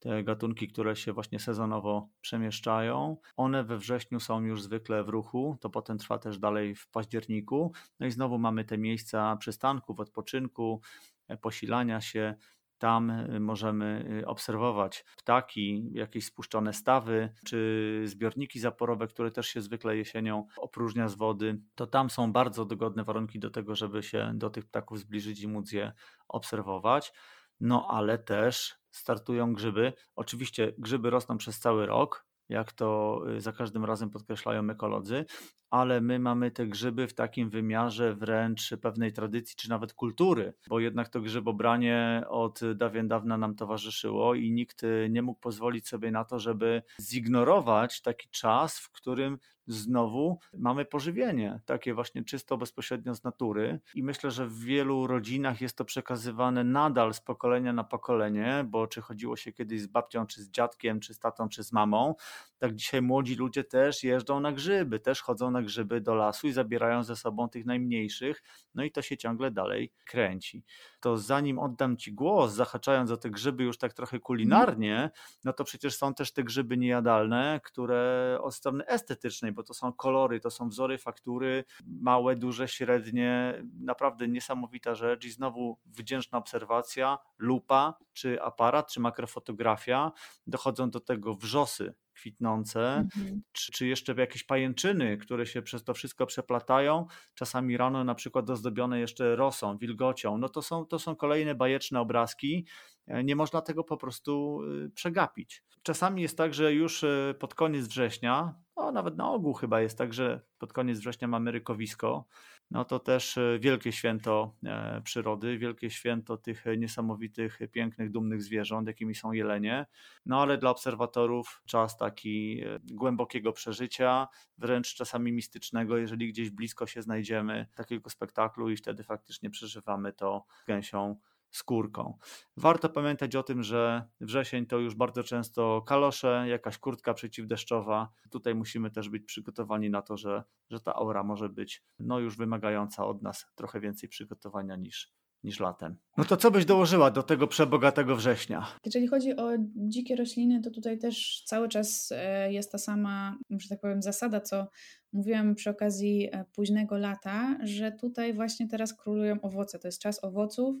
te gatunki, które się właśnie sezonowo przemieszczają. One we wrześniu są już zwykle w ruchu, to potem trwa też dalej w październiku. No i znowu mamy te miejsca przystanków, odpoczynku, e, posilania się. Tam e, możemy e, obserwować ptaki, jakieś spuszczone stawy, czy zbiorniki zaporowe, które też się zwykle jesienią opróżnia z wody. To tam są bardzo dogodne warunki do tego, żeby się do tych ptaków zbliżyć i móc je obserwować. No ale też startują grzyby. Oczywiście grzyby rosną przez cały rok, jak to y, za każdym razem podkreślają ekolodzy, ale my mamy te grzyby w takim wymiarze wręcz pewnej tradycji, czy nawet kultury, bo jednak to grzybobranie od dawien dawna nam towarzyszyło i nikt y, nie mógł pozwolić sobie na to, żeby zignorować taki czas, w którym znowu mamy pożywienie, takie właśnie czysto bezpośrednio z natury. I myślę, że w wielu rodzinach jest to przekazywane nadal z pokolenia na pokolenie, bo czy chodziło się kiedyś z babcią, czy z dziadkiem, czy z tatą, czy z mamą, tak dzisiaj młodzi ludzie też jeżdżą na grzyby, też chodzą na grzyby do lasu i zabierają ze sobą tych najmniejszych, no i to się ciągle dalej kręci. To zanim oddam Ci głos, zahaczając o te grzyby już tak trochę kulinarnie, no to przecież są też te grzyby niejadalne, które od strony estetycznej, bo to są kolory, to są wzory faktury, małe, duże, średnie, naprawdę niesamowita rzecz i znowu wdzięczna obserwacja, lupa, czy aparat, czy makrofotografia, dochodzą do tego wrzosy kwitnące, mhm. czy, czy jeszcze jakieś pajęczyny, które się przez to wszystko przeplatają, czasami rano na przykład ozdobione jeszcze rosą, wilgocią, no to są, to są kolejne bajeczne obrazki, e, nie można tego po prostu y, przegapić. Czasami jest tak, że już e, pod koniec września, no nawet na ogół chyba jest tak, że pod koniec września mamy rykowisko, no to też e, wielkie święto e, przyrody, wielkie święto tych niesamowitych, pięknych, dumnych zwierząt, jakimi są jelenie. No ale dla obserwatorów czas taki e, głębokiego przeżycia, wręcz czasami mistycznego, jeżeli gdzieś blisko się znajdziemy takiego spektaklu i wtedy faktycznie przeżywamy to gęsią skórką. Warto pamiętać o tym, że wrzesień to już bardzo często kalosze, jakaś kurtka przeciwdeszczowa. Tutaj musimy też być przygotowani na to, że, że ta aura może być no już wymagająca od nas trochę więcej przygotowania niż, niż latem. No to co byś dołożyła do tego przebogatego września? Jeżeli chodzi o dzikie rośliny, to tutaj też cały czas e, jest ta sama, że tak powiem, zasada, co mówiłam przy okazji e, późnego lata, że tutaj właśnie teraz królują owoce. To jest czas owoców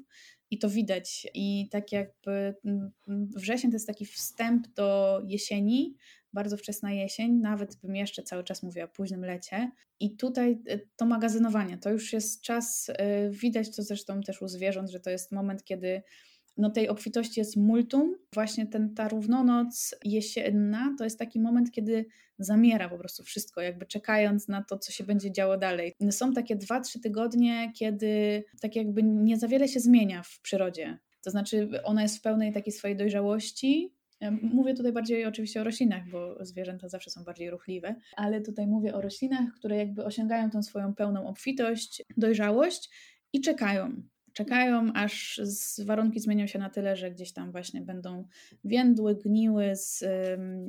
i to widać. I tak jakby mm, wrzesień to jest taki wstęp do jesieni, bardzo wczesna jesień, nawet bym jeszcze cały czas mówiła o późnym lecie. I tutaj e, to magazynowanie, to już jest czas, e, widać to zresztą też u zwierząt, że to jest moment, kiedy no tej obfitości jest multum. Właśnie ten, ta równonoc jesienna to jest taki moment, kiedy zamiera po prostu wszystko, jakby czekając na to, co się będzie działo dalej. Są takie dwa, trzy tygodnie, kiedy tak jakby nie za wiele się zmienia w przyrodzie. To znaczy, ona jest w pełnej takiej swojej dojrzałości, Mówię tutaj bardziej oczywiście o roślinach, bo zwierzęta zawsze są bardziej ruchliwe, ale tutaj mówię o roślinach, które jakby osiągają tą swoją pełną obfitość, dojrzałość i czekają czekają, aż warunki zmienią się na tyle, że gdzieś tam właśnie będą więdły, gniły, z,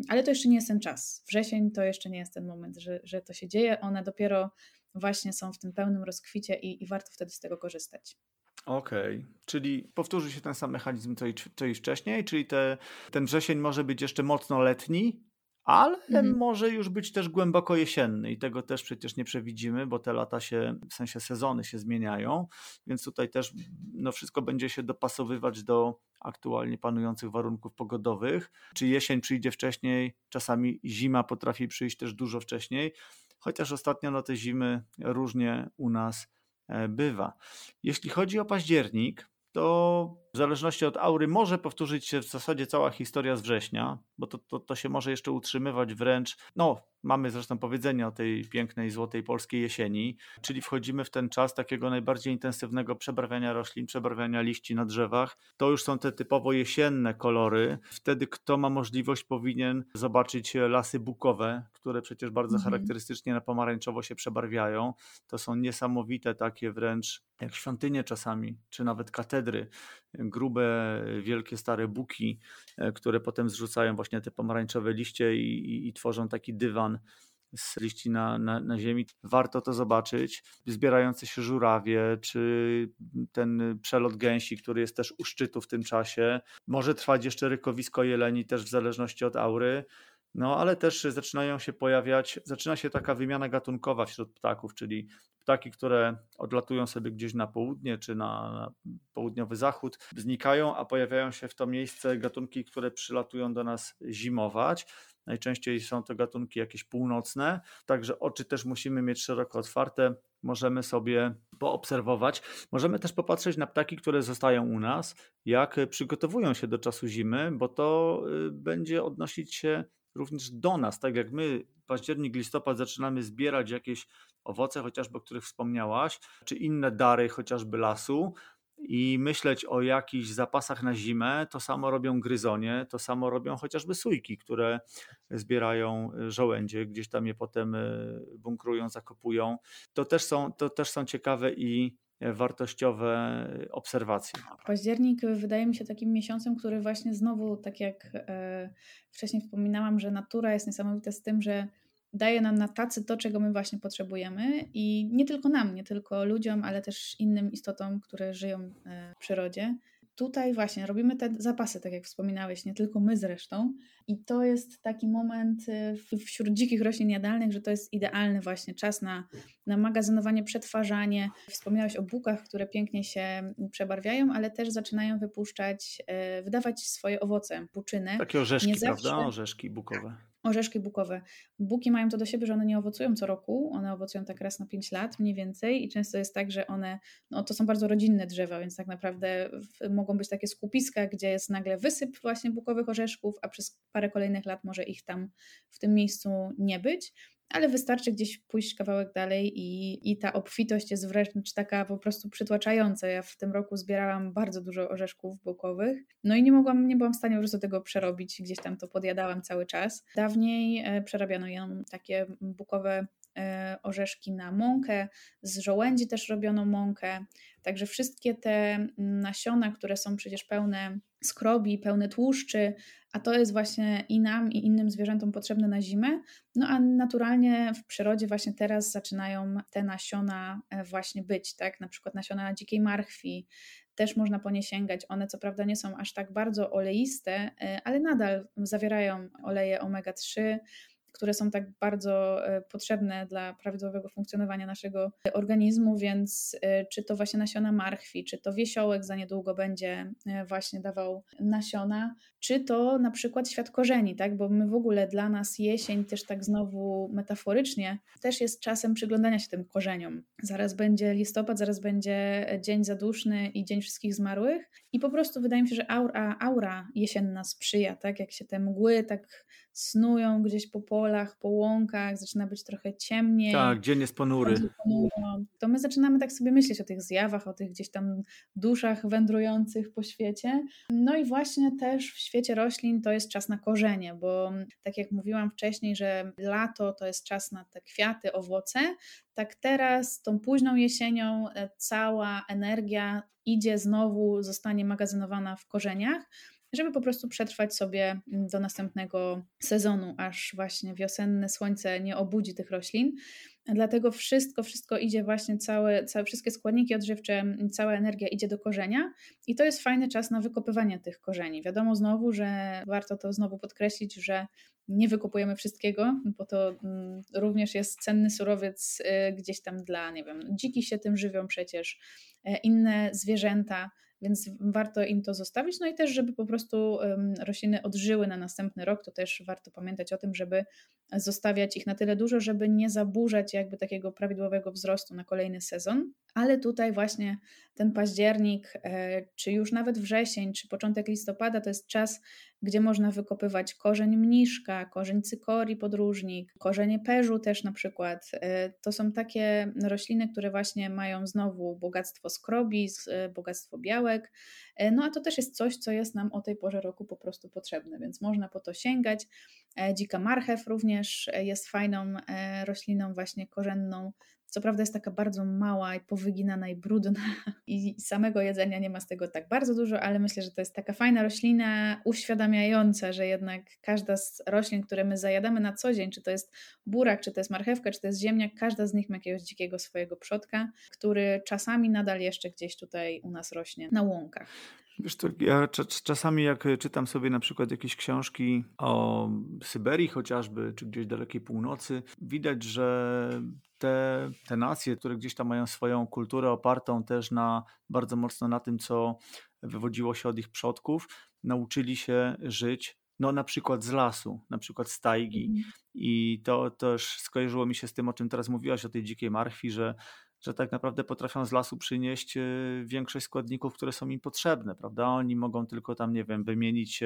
ale to jeszcze nie jest ten czas. Wrzesień to jeszcze nie jest ten moment, że, że to się dzieje. One dopiero właśnie są w tym pełnym rozkwicie i, i warto wtedy z tego korzystać. Okej, okay. czyli powtórzy się ten sam mechanizm co i, co i wcześniej, czyli te, ten wrzesień może być jeszcze mocno letni, ale mhm. może już być też głęboko jesienny i tego też przecież nie przewidzimy, bo te lata się, w sensie sezony się zmieniają, więc tutaj też no, wszystko będzie się dopasowywać do aktualnie panujących warunków pogodowych. Czy jesień przyjdzie wcześniej, czasami zima potrafi przyjść też dużo wcześniej, chociaż ostatnio na te zimy różnie u nas e, bywa. Jeśli chodzi o październik, to w zależności od aury może powtórzyć się w zasadzie cała historia z września, bo to, to, to się może jeszcze utrzymywać wręcz, no mamy zresztą powiedzenie o tej pięknej, złotej polskiej jesieni, czyli wchodzimy w ten czas takiego najbardziej intensywnego przebarwiania roślin, przebarwiania liści na drzewach. To już są te typowo jesienne kolory. Wtedy kto ma możliwość powinien zobaczyć lasy bukowe, które przecież bardzo mhm. charakterystycznie na pomarańczowo się przebarwiają. To są niesamowite takie wręcz jak świątynie czasami, czy nawet katedry, grube, wielkie, stare buki, e, które potem zrzucają właśnie te pomarańczowe liście i, i, i tworzą taki dywan z liści na, na, na, ziemi. Warto to zobaczyć. Zbierające się żurawie, czy ten przelot gęsi, który jest też u szczytu w tym czasie. Może trwać jeszcze rykowisko jeleni, też w zależności od aury. No, ale też zaczynają się pojawiać, zaczyna się taka wymiana gatunkowa wśród ptaków, czyli ptaki, które odlatują sobie gdzieś na południe czy na, na południowy zachód, znikają, a pojawiają się w to miejsce gatunki, które przylatują do nas zimować. Najczęściej są to gatunki jakieś północne, także oczy też musimy mieć szeroko otwarte. Możemy sobie poobserwować. Możemy też popatrzeć na ptaki, które zostają u nas, jak przygotowują się do czasu zimy, bo to y, będzie odnosić się również do nas. Tak jak my październik, listopad zaczynamy zbierać jakieś owoce, chociażby o których wspomniałaś, czy inne dary, chociażby lasu, i myśleć o jakichś zapasach na zimę, to samo robią gryzonie, to samo robią chociażby sójki, które zbierają żołędzie, gdzieś tam je potem e, bunkrują, zakopują. To też są, to też są ciekawe i wartościowe obserwacje. Październik wydaje mi się takim miesiącem, który właśnie znowu, tak jak e, wcześniej wspominałam, że natura jest niesamowita z tym, że daje nam na tacy to, czego my właśnie potrzebujemy i nie tylko nam, nie tylko ludziom, ale też innym istotom, które żyją e, w przyrodzie. Tutaj właśnie robimy te zapasy, tak jak wspominałeś, nie tylko my zresztą. I to jest taki moment e, wśród dzikich roślin jadalnych, że to jest idealny właśnie czas na, na magazynowanie, przetwarzanie. Wspomniałeś o bukach, które pięknie się przebarwiają, ale też zaczynają wypuszczać, e, wydawać swoje owoce, puczyny. Takie orzeszki, prawda? Orzeszki bukowe orzeszki bukowe. Buki mają to do siebie, że one nie owocują co roku, one owocują tak raz na 5 lat mniej więcej i często jest tak, że one, no to są bardzo rodzinne drzewa, więc tak naprawdę mogą być takie skupiska, gdzie jest nagle wysyp właśnie bukowych orzeszków, a przez parę kolejnych lat może ich tam w tym miejscu nie być ale wystarczy gdzieś pójść kawałek dalej i, i ta obfitość jest wręcz taka po prostu przytłaczająca. Ja w tym roku zbierałam bardzo dużo orzeszków bukowych, no i nie mogłam, nie byłam w stanie po prostu tego przerobić, gdzieś tam to podjadałam cały czas. Dawniej e, przerabiano ją takie bukowe e, orzeszki na mąkę, z żołędzi też robiono mąkę, także wszystkie te nasiona, które są przecież pełne skrobi, pełne tłuszczy, a to jest właśnie i nam, i innym zwierzętom potrzebne na zimę. No a naturalnie w przyrodzie właśnie teraz zaczynają te nasiona e, właśnie być, tak? Na przykład nasiona dzikiej marchwi, też można po nie sięgać. One co prawda nie są aż tak bardzo oleiste, e, ale nadal zawierają oleje omega-3, które są tak bardzo e, potrzebne dla prawidłowego funkcjonowania naszego organizmu, więc e, czy to właśnie nasiona marchwi, czy to wiesiołek za niedługo będzie e, właśnie dawał nasiona, czy to na przykład świat korzeni, tak? bo my w ogóle dla nas jesień też tak znowu metaforycznie też jest czasem przyglądania się tym korzeniom. Zaraz będzie listopad, zaraz będzie dzień zaduszny i dzień wszystkich zmarłych i po prostu wydaje mi się, że aura, aura jesienna sprzyja, tak jak się te mgły tak snują gdzieś po polach, po łąkach, zaczyna być trochę ciemniej. Tak, dzień jest ponury. To my zaczynamy tak sobie myśleć o tych zjawach, o tych gdzieś tam duszach wędrujących po świecie. No i właśnie też w świecie roślin to jest czas na korzenie, bo tak jak mówiłam wcześniej, że lato to jest czas na te kwiaty, owoce, tak teraz tą późną jesienią e, cała energia idzie znowu, zostanie magazynowana w korzeniach żeby po prostu przetrwać sobie mm, do następnego sezonu, aż właśnie wiosenne słońce nie obudzi tych roślin. Dlatego wszystko, wszystko idzie właśnie, całe, całe, wszystkie składniki odżywcze, cała energia idzie do korzenia i to jest fajny czas na wykopywanie tych korzeni. Wiadomo znowu, że warto to znowu podkreślić, że nie wykopujemy wszystkiego, bo to mm, również jest cenny surowiec y, gdzieś tam dla, nie wiem, dziki się tym żywią przecież, e, inne zwierzęta, więc warto im to zostawić. No i też, żeby po prostu rośliny odżyły na następny rok, to też warto pamiętać o tym, żeby zostawiać ich na tyle dużo, żeby nie zaburzać jakby takiego prawidłowego wzrostu na kolejny sezon. Ale tutaj właśnie ten październik, e, czy już nawet wrzesień, czy początek listopada to jest czas, gdzie można wykopywać korzeń mniszka, korzeń cykorii podróżnik, korzenie perzu też na przykład. E, to są takie rośliny, które właśnie mają znowu bogactwo skrobi, e, bogactwo białek. No a to też jest coś, co jest nam o tej porze roku po prostu potrzebne, więc można po to sięgać. Dzika marchew również jest fajną rośliną właśnie korzenną co prawda jest taka bardzo mała i powyginana i brudna i samego jedzenia nie ma z tego tak bardzo dużo, ale myślę, że to jest taka fajna roślina uświadamiająca, że jednak każda z roślin, które my zajadamy na co dzień, czy to jest burak, czy to jest marchewka, czy to jest ziemniak, każda z nich ma jakiegoś dzikiego swojego przodka, który czasami nadal jeszcze gdzieś tutaj u nas rośnie na łąkach. Wiesz, to ja czasami jak czytam sobie na przykład jakieś książki o Syberii chociażby, czy gdzieś dalekiej północy, widać, że te, te nacje, które gdzieś tam mają swoją kulturę opartą też na bardzo mocno na tym, co wywodziło się od ich przodków, nauczyli się żyć no na przykład z lasu, na przykład z tajgi. Mm. I to też skojarzyło mi się z tym, o czym teraz mówiłaś, o tej dzikiej marchwi, że że tak naprawdę potrafią z lasu przynieść e, większość składników, które są im potrzebne, prawda? Oni mogą tylko tam, nie wiem, wymienić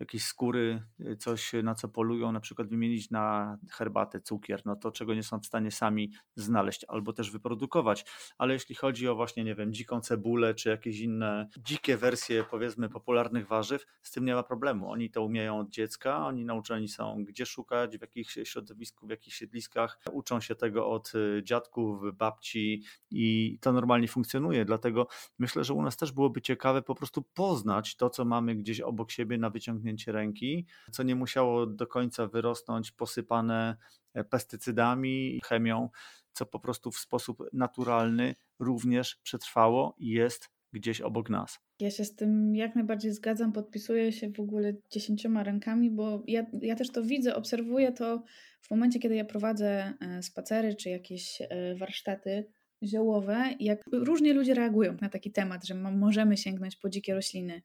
jakieś skóry, y, coś na co polują, na przykład wymienić na herbatę, cukier, no to czego nie są w stanie sami znaleźć albo też wyprodukować. Ale jeśli chodzi o właśnie, nie wiem, dziką cebulę czy jakieś inne dzikie wersje powiedzmy popularnych warzyw, z tym nie ma problemu. Oni to umieją od dziecka, oni nauczeni są gdzie szukać, w jakich środowisku, w jakich siedliskach, uczą się tego od y, dziadków, babci i to normalnie funkcjonuje. Dlatego myślę, że u nas też byłoby ciekawe po prostu poznać to, co mamy gdzieś obok siebie na wyciągnięcie ręki, co nie musiało do końca wyrosnąć posypane e, pestycydami, chemią, co po prostu w sposób naturalny również przetrwało i jest gdzieś obok nas. Ja się z tym jak najbardziej zgadzam, podpisuję się w ogóle dziesięcioma rękami, bo ja, ja też to widzę, obserwuję to w momencie, kiedy ja prowadzę e, spacery czy jakieś e, warsztaty ziołowe, jak różnie ludzie reagują na taki temat, że możemy sięgnąć po dzikie rośliny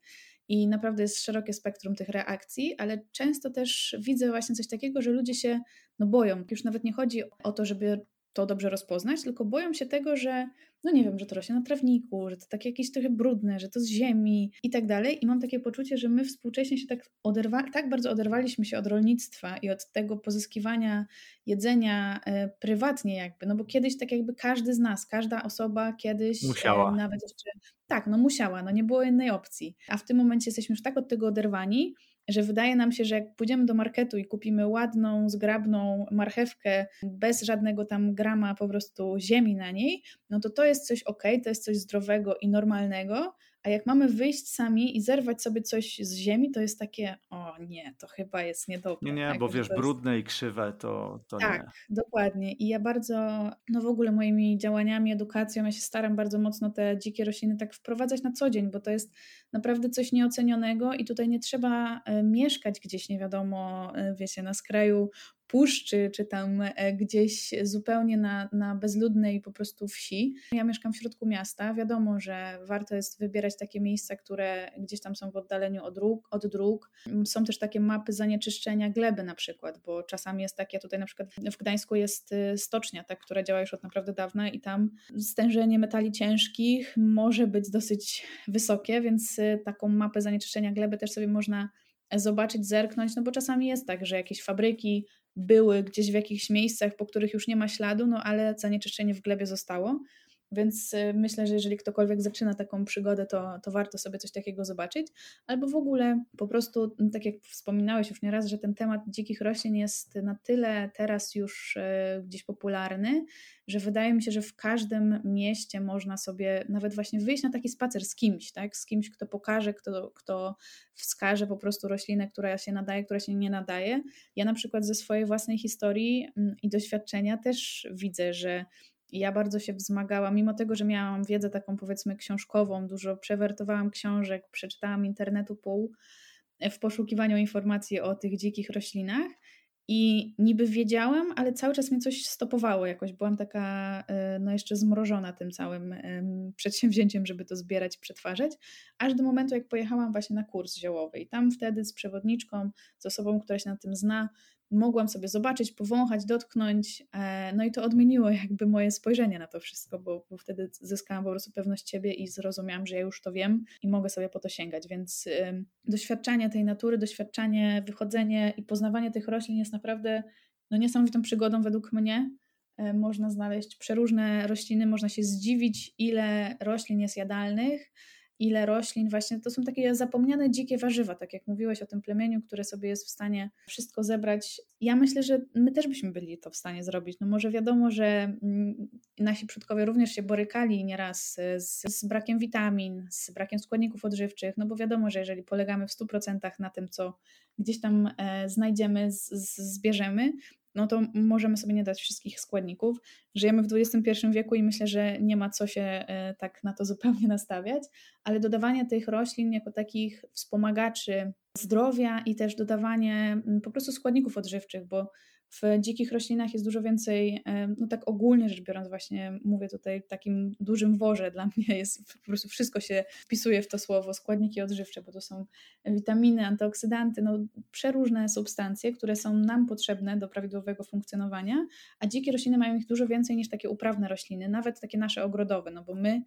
i naprawdę jest szerokie spektrum tych reakcji, ale często też widzę właśnie coś takiego, że ludzie się no boją. Już nawet nie chodzi o to, żeby to dobrze rozpoznać, tylko boją się tego, że no nie wiem, że to rośnie na trawniku, że to takie jakieś trochę brudne, że to z ziemi i tak dalej. I mam takie poczucie, że my współcześnie się tak oderwa- tak bardzo oderwaliśmy się od rolnictwa i od tego pozyskiwania jedzenia e, prywatnie jakby, no bo kiedyś tak jakby każdy z nas, każda osoba kiedyś e, musiała. E, nawet jeszcze tak, no musiała, no nie było innej opcji. A w tym momencie jesteśmy już tak od tego oderwani, że wydaje nam się, że jak pójdziemy do marketu i kupimy ładną, zgrabną marchewkę bez żadnego tam grama po prostu ziemi na niej, no to to jest coś ok, to jest coś zdrowego i normalnego, a jak mamy wyjść sami i zerwać sobie coś z ziemi, to jest takie, o nie, to chyba jest niedobre. Nie, nie, tak? bo wiesz, jest... brudne i krzywe to, to tak, nie. dokładnie. I ja bardzo, no w ogóle moimi działaniami, edukacją, ja się staram bardzo mocno te dzikie rośliny tak wprowadzać na co dzień, bo to jest naprawdę coś nieocenionego i tutaj nie trzeba e, mieszkać gdzieś, nie wiadomo, e, wiecie, na skraju puszczy, czy tam e, gdzieś zupełnie na, na bezludnej po prostu wsi. Ja mieszkam w środku miasta. Wiadomo, że warto jest wybierać takie miejsca, które gdzieś tam są w oddaleniu od dróg, od dróg. Są też takie mapy zanieczyszczenia gleby na przykład, bo czasami jest tak, ja tutaj na przykład w Gdańsku jest y, stocznia, tak, która działa już od naprawdę dawna i tam stężenie metali ciężkich może być dosyć wysokie, więc y, taką mapę zanieczyszczenia gleby też sobie można zobaczyć, zerknąć, no bo czasami jest tak, że jakieś fabryki były gdzieś w jakichś miejscach, po których już nie ma śladu, no ale zanieczyszczenie w glebie zostało. Więc y, myślę, że jeżeli ktokolwiek zaczyna taką przygodę, to, to warto sobie coś takiego zobaczyć. Albo w ogóle po prostu, no, tak jak wspominałeś już nieraz, że ten temat dzikich roślin jest na tyle teraz już y, gdzieś popularny, że wydaje mi się, że w każdym mieście można sobie nawet właśnie wyjść na taki spacer z kimś, tak? Z kimś, kto pokaże, kto, kto wskaże po prostu roślinę, która się nadaje, która się nie nadaje. Ja na przykład ze swojej własnej historii mm, i doświadczenia też widzę, że ja bardzo się wzmagałam, mimo tego, że miałam wiedzę taką powiedzmy książkową, dużo przewertowałam książek, przeczytałam internetu pół w poszukiwaniu informacji o tych dzikich roślinach. I niby wiedziałam, ale cały czas mnie coś stopowało jakoś. Byłam taka e, no jeszcze zmrożona tym całym przedsięwzięciem, żeby to zbierać, przetwarzać, aż do momentu, jak pojechałam właśnie na kurs ziołowy. I tam wtedy z przewodniczką, z osobą, która się na tym zna, mogłam sobie zobaczyć, powąchać, dotknąć, e, no i to odmieniło jakby moje spojrzenie na to wszystko, bo, bo wtedy zyskałam po prostu pewność siebie i zrozumiałam, że ja już to wiem i mogę sobie po to sięgać, więc doświadczanie tej natury, doświadczanie, wychodzenie i poznawanie tych roślin jest naprawdę no, niesamowitą przygodą według mnie. E, można znaleźć przeróżne rośliny, można się zdziwić, ile roślin jest jadalnych, ile roślin właśnie, to są takie zapomniane dzikie warzywa, tak jak mówiłeś o tym plemieniu, które sobie jest w stanie wszystko zebrać. Ja myślę, że my też byśmy byli to w stanie zrobić. No może wiadomo, że mm, nasi przodkowie również się borykali nieraz z, z brakiem witamin, z brakiem składników odżywczych, no bo wiadomo, że jeżeli polegamy w 100% na tym, co gdzieś tam e, znajdziemy, z, z, zbierzemy, no to możemy sobie nie dać wszystkich składników. Żyjemy w XXI wieku i myślę, że nie ma co się e, tak na to zupełnie nastawiać, ale dodawanie tych roślin jako takich wspomagaczy zdrowia i też dodawanie po prostu składników odżywczych, bo w dzikich roślinach jest dużo więcej, no tak ogólnie rzecz biorąc, właśnie mówię tutaj w takim dużym worze, dla mnie jest po prostu wszystko się wpisuje w to słowo, składniki odżywcze, bo to są witaminy, antyoksydanty, no przeróżne substancje, które są nam potrzebne do prawidłowego funkcjonowania, a dzikie rośliny mają ich dużo więcej niż takie uprawne rośliny, nawet takie nasze ogrodowe, no bo my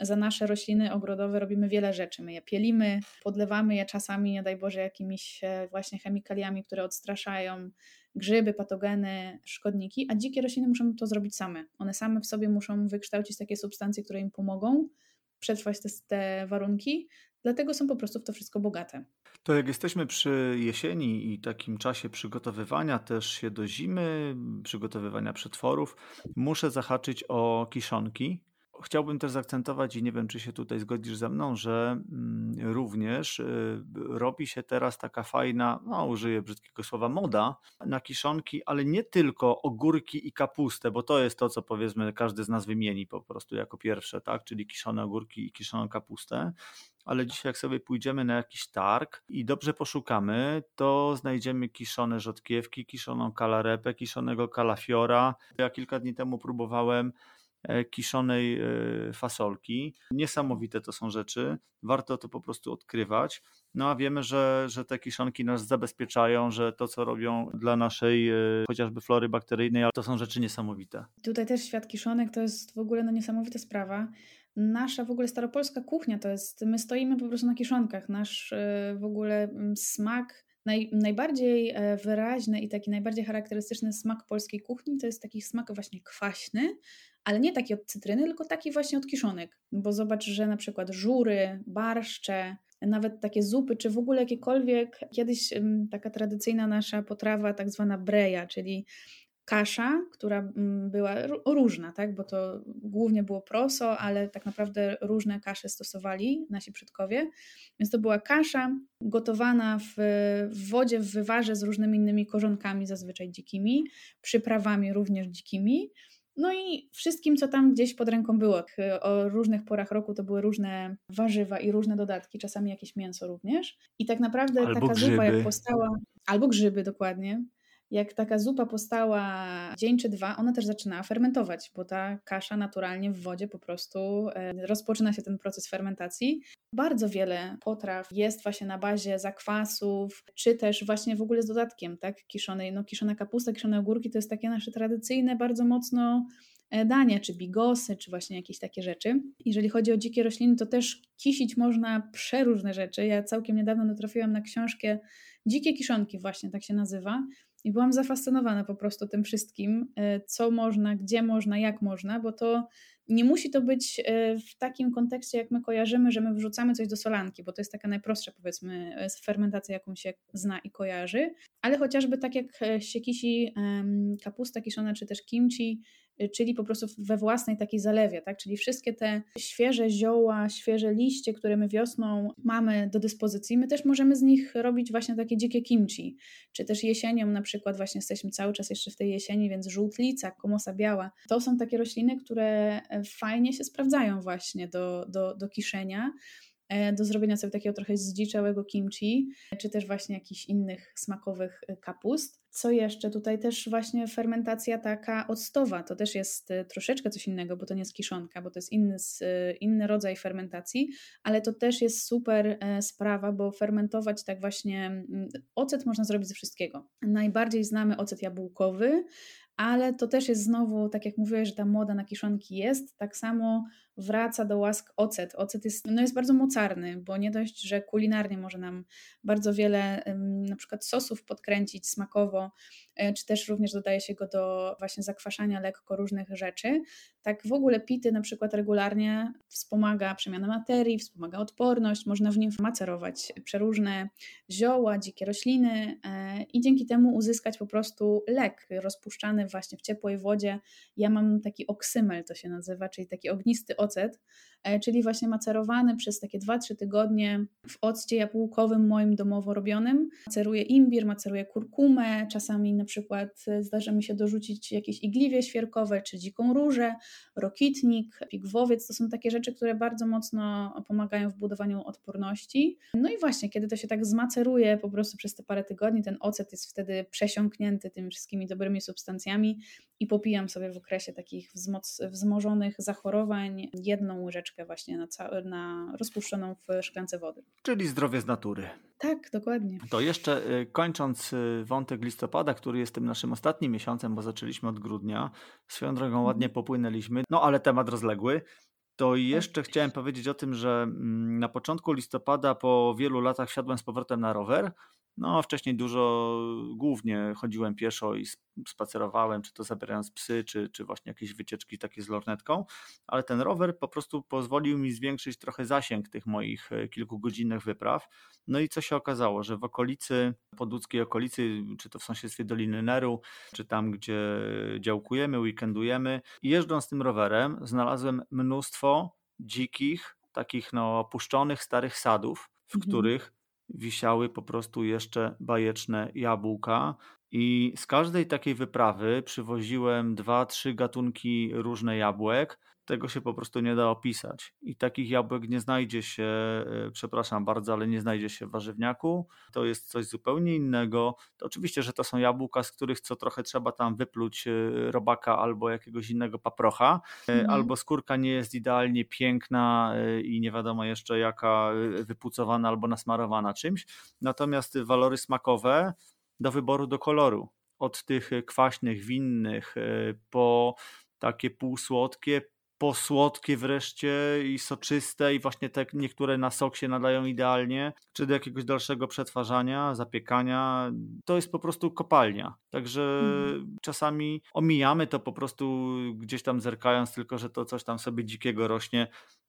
za nasze rośliny ogrodowe robimy wiele rzeczy. My je pielimy, podlewamy je czasami, nie daj Boże, jakimiś e, właśnie chemikaliami, które odstraszają grzyby, patogeny, szkodniki, a dzikie rośliny muszą to zrobić same. One same w sobie muszą wykształcić takie substancje, które im pomogą przetrwać te, te warunki, dlatego są po prostu w to wszystko bogate. To jak jesteśmy przy jesieni i takim czasie przygotowywania też się do zimy, przygotowywania przetworów, muszę zahaczyć o kiszonki, Chciałbym też zaakcentować, i nie wiem, czy się tutaj zgodzisz ze mną, że mm, również y, robi się teraz taka fajna, no użyję brzydkiego słowa, moda na kiszonki, ale nie tylko ogórki i kapustę, bo to jest to, co powiedzmy każdy z nas wymieni po prostu jako pierwsze, tak? Czyli kiszone ogórki i kiszoną kapustę. Ale dzisiaj, jak sobie pójdziemy na jakiś targ i dobrze poszukamy, to znajdziemy kiszone rzodkiewki, kiszoną kalarepę, kiszonego kalafiora. Ja kilka dni temu próbowałem kiszonej e, fasolki. Niesamowite to są rzeczy, warto to po prostu odkrywać. No a wiemy, że, że te kiszonki nas zabezpieczają, że to, co robią dla naszej e, chociażby flory bakteryjnej, to są rzeczy niesamowite. Tutaj też świat kiszonek to jest w ogóle no, niesamowita sprawa. Nasza w ogóle staropolska kuchnia to jest, my stoimy po prostu na kiszonkach. Nasz w ogóle mm, smak Naj, najbardziej wyraźny i taki najbardziej charakterystyczny smak polskiej kuchni to jest taki smak właśnie kwaśny, ale nie taki od cytryny, tylko taki właśnie od kiszonek. Bo zobacz, że na przykład żury, barszcze, nawet takie zupy, czy w ogóle jakiekolwiek, kiedyś taka tradycyjna nasza potrawa, tak zwana breja, czyli kasza, która była różna, tak? bo to głównie było proso, ale tak naprawdę różne kasze stosowali nasi przodkowie. Więc to była kasza gotowana w, w wodzie, w wywarze z różnymi innymi korzonkami, zazwyczaj dzikimi, przyprawami również dzikimi. No i wszystkim, co tam gdzieś pod ręką było. O różnych porach roku to były różne warzywa i różne dodatki, czasami jakieś mięso również. I tak naprawdę albo taka grzyby. zupa, jak powstała, albo grzyby dokładnie, jak taka zupa postała dzień czy dwa, ona też zaczyna fermentować, bo ta kasza naturalnie w wodzie po prostu e, rozpoczyna się ten proces fermentacji. Bardzo wiele potraw jest właśnie na bazie zakwasów, czy też właśnie w ogóle z dodatkiem, tak, kiszonej, no kiszona kapusta, kiszone ogórki to jest takie nasze tradycyjne, bardzo mocno e, dania, czy bigosy, czy właśnie jakieś takie rzeczy. Jeżeli chodzi o dzikie rośliny, to też kisić można przeróżne rzeczy. Ja całkiem niedawno natrafiłam na książkę Dzikie kiszonki, właśnie tak się nazywa. I byłam zafascynowana po prostu tym wszystkim, e, co można, gdzie można, jak można, bo to nie musi to być e, w takim kontekście, jak my kojarzymy, że my wrzucamy coś do solanki, bo to jest taka najprostsza, powiedzmy, e, fermentacja, jaką się zna i kojarzy, ale chociażby tak jak się kisi kapusta kiszona, czy też kimchi, czyli po prostu we własnej takiej zalewie, tak? Czyli wszystkie te świeże zioła, świeże liście, które my wiosną mamy do dyspozycji, my też możemy z nich robić właśnie takie dzikie kimchi, czy też jesienią na przykład właśnie jesteśmy cały czas jeszcze w tej jesieni, więc żółtlica, komosa biała, to są takie rośliny, które e, fajnie się sprawdzają właśnie do, do, do kiszenia. E, do zrobienia sobie takiego trochę zdziczałego kimchi, czy też właśnie jakichś innych smakowych e, kapust. Co jeszcze? Tutaj też właśnie fermentacja taka octowa, to też jest e, troszeczkę coś innego, bo to nie jest kiszonka, bo to jest inny, inny rodzaj fermentacji, ale to też jest super sprawa, bo fermentować tak właśnie, mm, ocet można zrobić ze wszystkiego. Najbardziej znamy ocet jabłkowy, ale to też jest znowu, tak jak mówiłeś, że ta moda na kiszonki jest, tak samo wraca do łask ocet. Ocet jest, no jest bardzo mocarny, bo nie dość, że kulinarnie może nam bardzo wiele na przykład sosów podkręcić smakowo, e, czy też również dodaje się go do właśnie zakwaszania lekko różnych rzeczy. Tak w ogóle pity na przykład regularnie wspomaga przemianę materii, wspomaga odporność, można w nim macerować przeróżne zioła, dzikie rośliny e, i dzięki temu uzyskać po prostu lek rozpuszczany właśnie w ciepłej wodzie. Ja mam taki oksymel to się nazywa, czyli taki ognisty ocet, e, czyli właśnie macerowany przez takie 2-3 tygodnie w occie jabłkowym moim domowo robionym. Maceruję imbir, maceruję kurkumę, czasami na przykład e, zdarza mi się dorzucić jakieś igliwie świerkowe czy dziką różę, rokitnik, pigwowiec. To są takie rzeczy, które bardzo mocno pomagają w budowaniu odporności. No i właśnie, kiedy to się tak zmaceruje po prostu przez te parę tygodni, ten ocet jest wtedy przesiąknięty tymi wszystkimi dobrymi substancjami i popijam sobie w okresie takich wzmożonych zachorowań jedną łyżeczkę właśnie na, ca- na rozpuszczoną w szklance wody. Czyli zdrowie z natury. Tak, dokładnie. To jeszcze y, kończąc y, wątek listopada, który jest tym naszym ostatnim miesiącem, bo zaczęliśmy od grudnia, swoją drogą mhm. ładnie popłynęliśmy, no ale temat rozległy. To jeszcze chciałem powiedzieć o tym, że mm, na początku listopada po wielu latach wsiadłem z powrotem na rower no, wcześniej dużo głównie chodziłem pieszo i spacerowałem, czy to zabierając psy, czy, czy właśnie jakieś wycieczki takie z lornetką, ale ten rower po prostu pozwolił mi zwiększyć trochę zasięg tych moich e, kilkugodzinnych wypraw. No i co się okazało, że w okolicy, podłódzkiej okolicy, czy to w sąsiedztwie Doliny Neru, czy tam, gdzie działkujemy, weekendujemy, jeżdżąc tym rowerem, znalazłem mnóstwo dzikich, takich no opuszczonych, starych sadów, w mhm. których wisiały po prostu jeszcze bajeczne jabłka. I z każdej takiej wyprawy przywoziłem dwa, trzy gatunki różne jabłek tego się po prostu nie da opisać. I takich jabłek nie znajdzie się, e, przepraszam bardzo, ale nie znajdzie się w warzywniaku. To jest coś zupełnie innego. To oczywiście, że to są jabłka, z których co trochę trzeba tam wypluć e, robaka albo jakiegoś innego paprocha, e, mhm. albo skórka nie jest idealnie piękna i nie wiadomo jeszcze jaka wypucowana albo nasmarowana czymś. Natomiast walory smakowe do wyboru do koloru. Od tych kwaśnych, winnych po takie półsłodkie, posłodkie wreszcie i soczyste i właśnie te niektóre na sok się nadają idealnie, czy do jakiegoś dalszego przetwarzania, zapiekania. To jest po prostu kopalnia. Także mm. czasami omijamy to po prostu gdzieś tam zerkając, tylko że to coś tam sobie dzikiego rośnie.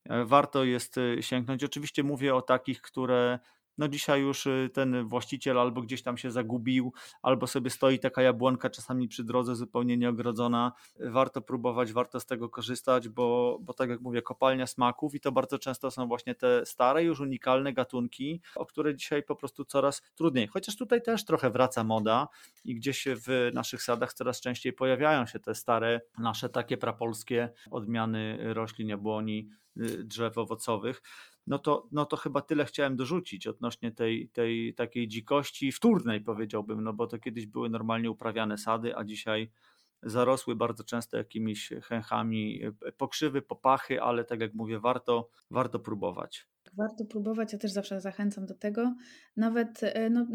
E, warto jest e, sięgnąć. Oczywiście mówię o takich, które no dzisiaj już y, ten właściciel albo gdzieś tam się zagubił, albo sobie stoi taka jabłonka czasami przy drodze zupełnie nieogrodzona. Warto próbować, warto z tego korzystać, bo, bo tak jak mówię, kopalnia smaków i to bardzo często są właśnie te stare, już unikalne gatunki, o które dzisiaj po prostu coraz trudniej. Chociaż tutaj też trochę wraca moda i gdzieś w naszych sadach coraz częściej pojawiają się te stare, nasze takie prapolskie odmiany roślin, jabłoni, y, drzew owocowych no to, no to chyba tyle chciałem dorzucić odnośnie tej, tej takiej dzikości wtórnej, powiedziałbym, no bo to kiedyś były normalnie uprawiane sady, a dzisiaj zarosły bardzo często jakimiś chęchami, pokrzywy, popachy, ale tak jak mówię, warto, warto próbować. Warto próbować, ja też zawsze zachęcam do tego. Nawet e, no,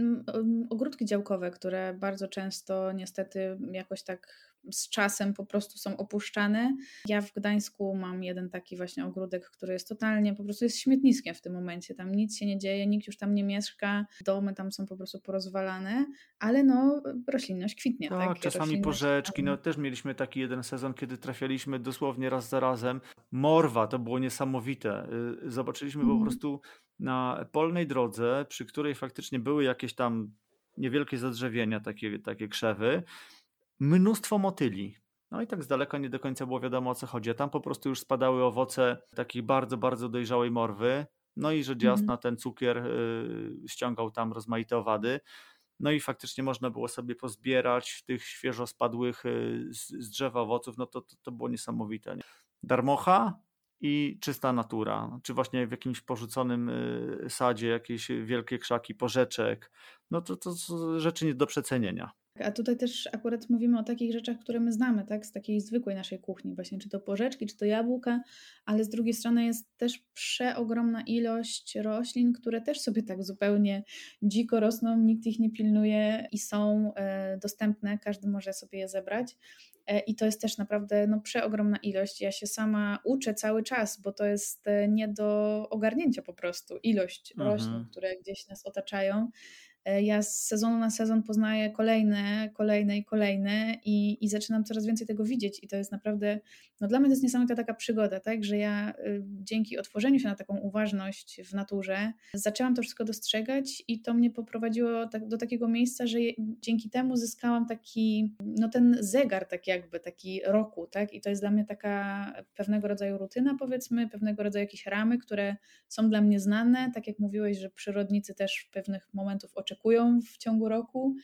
ogródki działkowe, które bardzo często niestety jakoś tak z czasem po prostu są opuszczane. Ja w Gdańsku mam jeden taki właśnie ogródek, który jest totalnie, po prostu jest śmietniskiem w tym momencie. Tam nic się nie dzieje, nikt już tam nie mieszka, domy tam są po prostu porozwalane, ale no roślinność kwitnie. Tak, tak? czasami porzeczki. No też mieliśmy taki jeden sezon, kiedy trafialiśmy dosłownie raz za razem. Morwa, to było niesamowite. Y, zobaczyliśmy mm. po mhm. prostu na polnej drodze, przy której faktycznie były jakieś tam niewielkie zadrzewienia, takie, takie krzewy mnóstwo motyli. No i tak z daleka nie do końca było wiadomo o co chodzi. A tam po prostu już spadały owoce takiej bardzo, bardzo dojrzałej morwy. No i rzecz jasna, ten cukier y, ściągał tam rozmaite owady. No i faktycznie można było sobie pozbierać tych świeżo spadłych y, z, z drzewa owoców. No to, to, to było niesamowite. Nie? Darmocha i czysta natura, czy właśnie w jakimś porzuconym y, sadzie jakieś wielkie krzaki, porzeczek, no to to są rzeczy nie do przecenienia. A tutaj też akurat mówimy o takich rzeczach, które my znamy, tak, z takiej zwykłej naszej kuchni, właśnie czy to porzeczki, czy to jabłka, ale z drugiej strony jest też przeogromna ilość roślin, które też sobie tak zupełnie dziko rosną, nikt ich nie pilnuje i są e, dostępne, każdy może sobie je zebrać. E, I to jest też naprawdę no, przeogromna ilość. Ja się sama uczę cały czas, bo to jest e, nie do ogarnięcia po prostu ilość mhm. roślin, które gdzieś nas otaczają. E, ja z sezonu na sezon poznaję kolejne, kolejne i kolejne i, i zaczynam coraz więcej tego widzieć i to jest naprawdę, no dla mnie to jest niesamowita taka przygoda, tak, że ja y, dzięki otworzeniu się na taką uważność w naturze zaczęłam to wszystko dostrzegać i to mnie poprowadziło tak, do takiego miejsca, że dzięki temu zyskałam taki, no ten zegar tak jakby, taki roku, tak, i to jest dla mnie taka pewnego rodzaju rutyna powiedzmy, pewnego rodzaju jakieś ramy, które są dla mnie znane, tak jak mówiłeś, że przyrodnicy też pewnych momentów oczekują oczekują w ciągu roku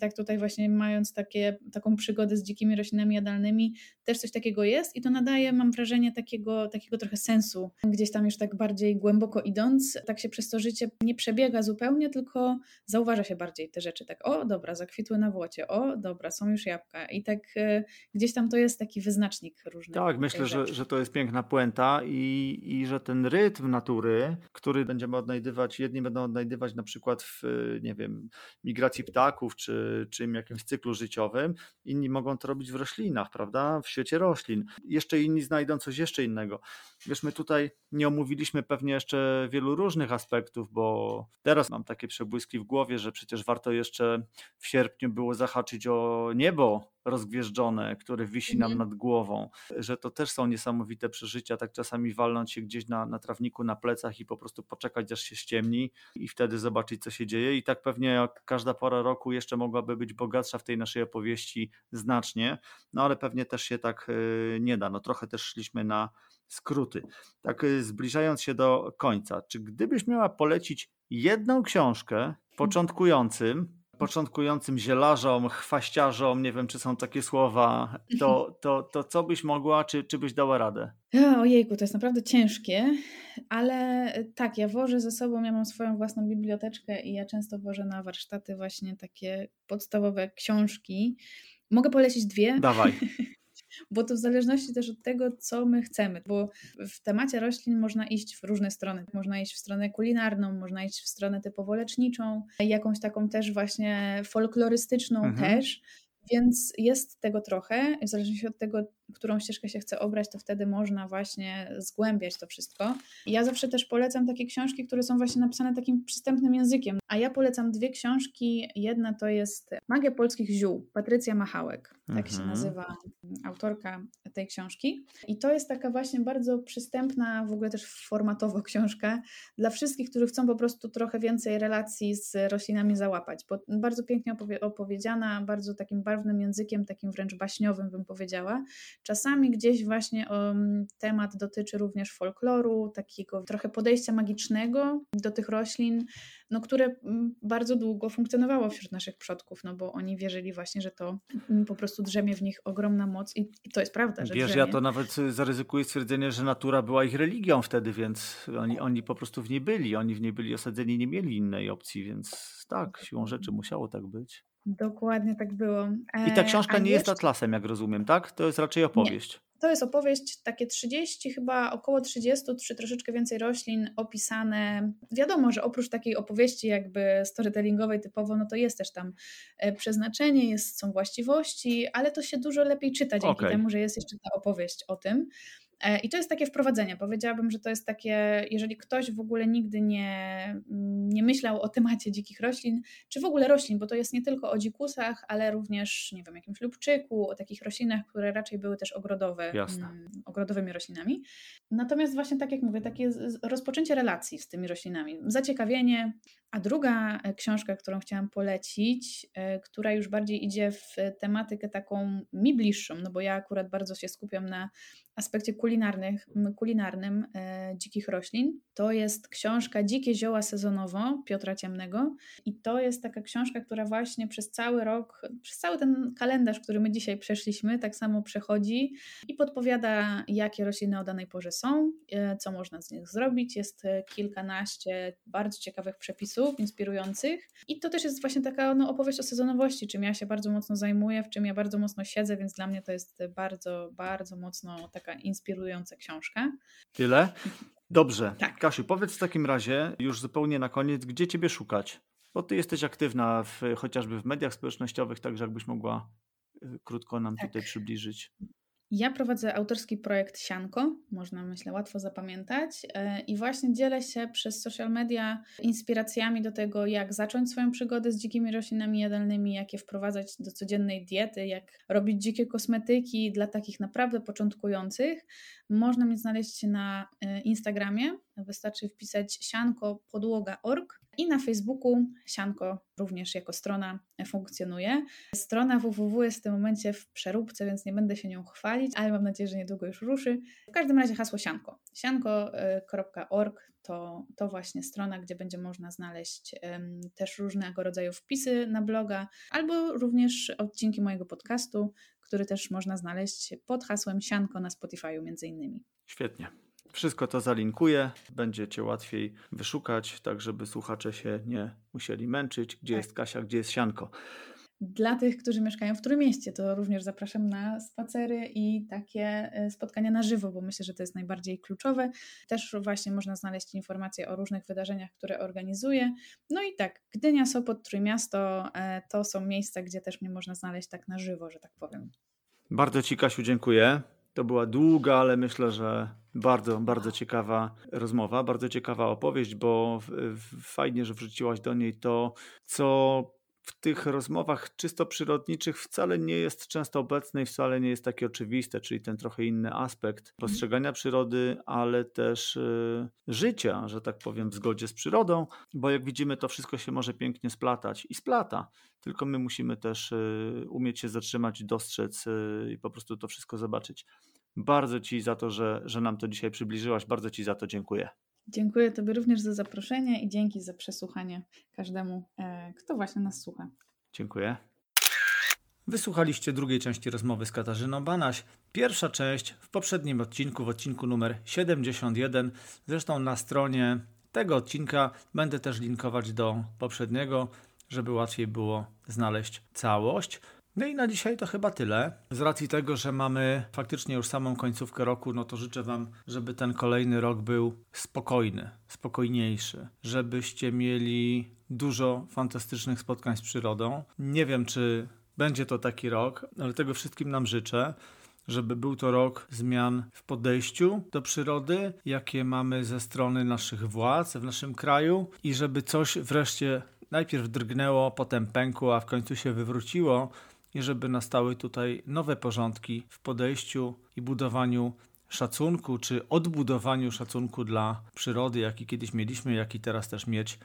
tak tutaj właśnie mając takie, taką przygodę z dzikimi roślinami jadalnymi, też coś takiego jest i to nadaje, mam wrażenie, takiego, takiego trochę sensu. Gdzieś tam już tak bardziej głęboko idąc, tak się przez to życie nie przebiega zupełnie, tylko zauważa się bardziej te rzeczy. Tak, o dobra, zakwitły na włocie, o dobra, są już jabłka i tak y, gdzieś tam to jest taki wyznacznik różnych Tak, myślę, że, że to jest piękna puenta i, i że ten rytm natury, który będziemy odnajdywać, jedni będą odnajdywać na przykład w, nie wiem, migracji ptaków, czy czy, jakimś cyklu życiowym, inni mogą to robić w roślinach, prawda? W świecie roślin. Jeszcze inni znajdą coś jeszcze innego. Wiesz, my tutaj nie omówiliśmy pewnie jeszcze wielu różnych aspektów, bo teraz mam takie przebłyski w głowie, że przecież warto jeszcze w sierpniu było zahaczyć o niebo rozgwieżdżone, które wisi nam mhm. nad głową, że to też są niesamowite przeżycia, tak czasami walnąć się gdzieś na, na trawniku, na plecach i po prostu poczekać aż się ściemni i wtedy zobaczyć co się dzieje i tak pewnie jak każda pora roku jeszcze mogłaby być bogatsza w tej naszej opowieści znacznie, no ale pewnie też się tak y, nie da, no trochę też szliśmy na skróty. Tak y, zbliżając się do końca, czy gdybyś miała polecić jedną książkę początkującym, początkującym zielarzom, chwaściarzom, nie wiem czy są takie słowa, to, to, to co byś mogła, czy, czy byś dała radę? Ojejku, to jest naprawdę ciężkie, ale tak, ja wożę ze sobą, ja mam swoją własną biblioteczkę i ja często wożę na warsztaty właśnie takie podstawowe książki. Mogę polecić dwie. Dawaj. bo to w zależności też od tego, co my chcemy, bo w temacie roślin można iść w różne strony. Można iść w stronę kulinarną, można iść w stronę typowo leczniczą, jakąś taką też właśnie folklorystyczną mhm. też. Więc jest tego trochę, w zależności od tego, którą ścieżkę się chce obrać, to wtedy można właśnie zgłębiać to wszystko. Ja zawsze też polecam takie książki, które są właśnie napisane takim przystępnym językiem. A ja polecam dwie książki. Jedna to jest Magia polskich ziół, Patrycja Machałek, tak mhm. się nazywa autorka tej książki. I to jest taka właśnie bardzo przystępna, w ogóle też formatowo książka dla wszystkich, którzy chcą po prostu trochę więcej relacji z roślinami załapać, bo bardzo pięknie opowie opowiedziana, bardzo takim barwnym językiem, takim wręcz baśniowym bym powiedziała Czasami gdzieś właśnie um, temat dotyczy również folkloru, takiego trochę podejścia magicznego do tych roślin, no, które mm, bardzo długo funkcjonowało wśród naszych przodków, no bo oni wierzyli właśnie, że to mm, po prostu drzemie w nich ogromna moc i, i to jest prawda. Że Wiesz, drzemie. ja to nawet zaryzykuję stwierdzenie, że natura była ich religią wtedy, więc oni, oni po prostu w niej byli, oni w niej byli osadzeni, nie mieli innej opcji, więc tak, siłą rzeczy musiało tak być. Dokładnie tak było. I ta e, książka nie jest atlasem, jak rozumiem, tak? To jest raczej opowieść. Nie. To jest opowieść, takie 30, chyba około 30, czy troszeczkę więcej roślin opisane. Wiadomo, że oprócz takiej opowieści jakby storytellingowej typowo, no to jest też tam e, przeznaczenie, jest, są właściwości, ale to się dużo lepiej czyta dzięki okay. temu, że jest jeszcze ta opowieść o tym. E, I to jest takie wprowadzenie. Powiedziałabym, że to jest takie, jeżeli ktoś w ogóle nigdy nie, nie myślał o temacie dzikich roślin, czy w ogóle roślin, bo to jest nie tylko o dzikusach, ale również, nie wiem, jakimś lubczyku, o takich roślinach, które raczej były też ogrodowe, mm, ogrodowymi roślinami. Natomiast właśnie tak jak mówię, takie rozpoczęcie relacji z tymi roślinami, zaciekawienie, A druga e, książka, którą chciałam polecić, e, która już bardziej idzie w tematykę taką mi bliższą, no bo ja akurat bardzo się skupiam na aspekcie kulinarnych, kulinarnym e, dzikich roślin. To jest książka Dzikie zioła sezonowo Piotra Ciemnego i to jest taka książka, która właśnie przez cały rok, przez cały ten kalendarz, który my dzisiaj przeszliśmy, tak samo przechodzi i podpowiada, jakie rośliny o danej porze są, co można z nich zrobić. Jest kilkanaście bardzo ciekawych przepisów, inspirujących i to też jest właśnie taka no, opowieść o sezonowości, czym ja się bardzo mocno zajmuję, w czym ja bardzo mocno siedzę, więc dla mnie to jest bardzo, bardzo mocno taka inspirująca książka. Tyle? Dobrze. Tak. Kasiu, powiedz w takim razie, już zupełnie na koniec, gdzie Ciebie szukać? Bo Ty jesteś aktywna w, chociażby w mediach społecznościowych, także jakbyś mogła y, krótko nam tak. tutaj przybliżyć. Ja prowadzę autorski projekt Sianko, można myślę łatwo zapamiętać, e, i właśnie dzielę się przez social media inspiracjami do tego, jak zacząć swoją przygodę z dzikimi roślinami jadalnymi, jak je wprowadzać do codziennej diety, jak robić dzikie kosmetyki dla takich naprawdę początkujących. Można mnie znaleźć na e, Instagramie, wystarczy wpisać sianko.podłoga.org i na Facebooku Sianko również jako strona funkcjonuje. Strona www jest w tym momencie w przeróbce, więc nie będę się nią chwalić, ale mam nadzieję, że niedługo już ruszy. W każdym razie hasło Sianko. Sianko.org to, to właśnie strona, gdzie będzie można znaleźć um, też różnego rodzaju wpisy na bloga, albo również odcinki mojego podcastu, który też można znaleźć pod hasłem Sianko na Spotify'u między innymi. Świetnie. Wszystko to zalinkuję, będzie Cię łatwiej wyszukać, tak żeby słuchacze się nie musieli męczyć, gdzie tak. jest Kasia, gdzie jest Sianko. Dla tych, którzy mieszkają w Trójmieście, to również zapraszam na spacery i takie e, spotkania na żywo, bo myślę, że to jest najbardziej kluczowe. Też właśnie można znaleźć informacje o różnych wydarzeniach, które organizuję. No i tak, Gdynia, Sopot, Trójmiasto e, to są miejsca, gdzie też mnie można znaleźć tak na żywo, że tak powiem. Bardzo Ci, Kasiu, dziękuję. To była długa, ale myślę, że bardzo, bardzo ciekawa rozmowa, bardzo ciekawa opowieść, bo fajnie, że wrzuciłaś do niej to, co w tych rozmowach czysto przyrodniczych wcale nie jest często obecne i wcale nie jest takie oczywiste, czyli ten trochę inny aspekt mhm. postrzegania przyrody, ale też y, życia, że tak powiem, w zgodzie z przyrodą, bo jak widzimy, to wszystko się może pięknie splatać i splata, tylko my musimy też y, umieć się zatrzymać, dostrzec y, i po prostu to wszystko zobaczyć. Bardzo Ci za to, że, że nam to dzisiaj przybliżyłaś, bardzo Ci za to dziękuję. Dziękuję Tobie również za zaproszenie i dzięki za przesłuchanie każdemu, e, kto właśnie nas słucha. Dziękuję. Wysłuchaliście drugiej części rozmowy z Katarzyną Banaś. Pierwsza część w poprzednim odcinku, w odcinku numer 71. Zresztą na stronie tego odcinka będę też linkować do poprzedniego, żeby łatwiej było znaleźć całość. No i na dzisiaj to chyba tyle. Z racji tego, że mamy faktycznie już samą końcówkę roku, no to życzę Wam, żeby ten kolejny rok był spokojny, spokojniejszy, żebyście mieli dużo fantastycznych spotkań z przyrodą. Nie wiem, czy będzie to taki rok, ale tego wszystkim nam życzę żeby był to rok zmian w podejściu do przyrody, jakie mamy ze strony naszych władz w naszym kraju i żeby coś wreszcie najpierw drgnęło, potem pękło, a w końcu się wywróciło i żeby nastały tutaj nowe porządki w podejściu i budowaniu szacunku, czy odbudowaniu szacunku dla przyrody, jaki kiedyś mieliśmy, jaki teraz też mieć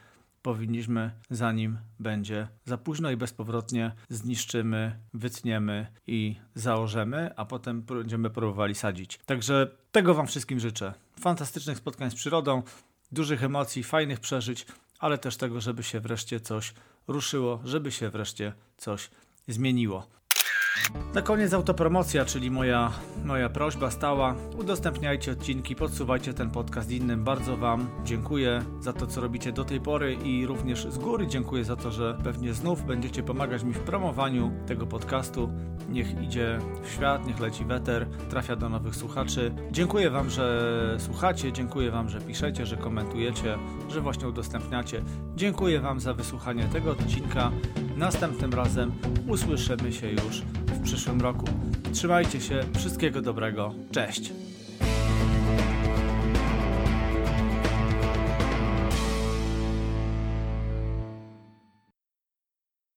powinniśmy, zanim będzie za późno i bezpowrotnie zniszczymy, wytniemy i założemy, a potem będziemy próbowali sadzić. Także tego Wam wszystkim życzę. Fantastycznych spotkań z przyrodą, dużych emocji, fajnych przeżyć, ale też tego, żeby się wreszcie coś ruszyło, żeby się wreszcie coś zmieniło. Na koniec autopromocja, czyli moja, moja prośba stała. Udostępniajcie odcinki, podsuwajcie ten podcast innym. Bardzo Wam dziękuję za to, co robicie do tej pory i również z góry dziękuję za to, że pewnie znów będziecie pomagać mi w promowaniu tego podcastu. Niech idzie w świat, niech leci weter, trafia do nowych słuchaczy. Dziękuję Wam, że słuchacie, dziękuję Wam, że piszecie, że komentujecie, że właśnie udostępniacie. Dziękuję Wam za wysłuchanie tego odcinka. Następnym razem usłyszymy się już w przyszłym roku. Trzymajcie się, wszystkiego dobrego, cześć!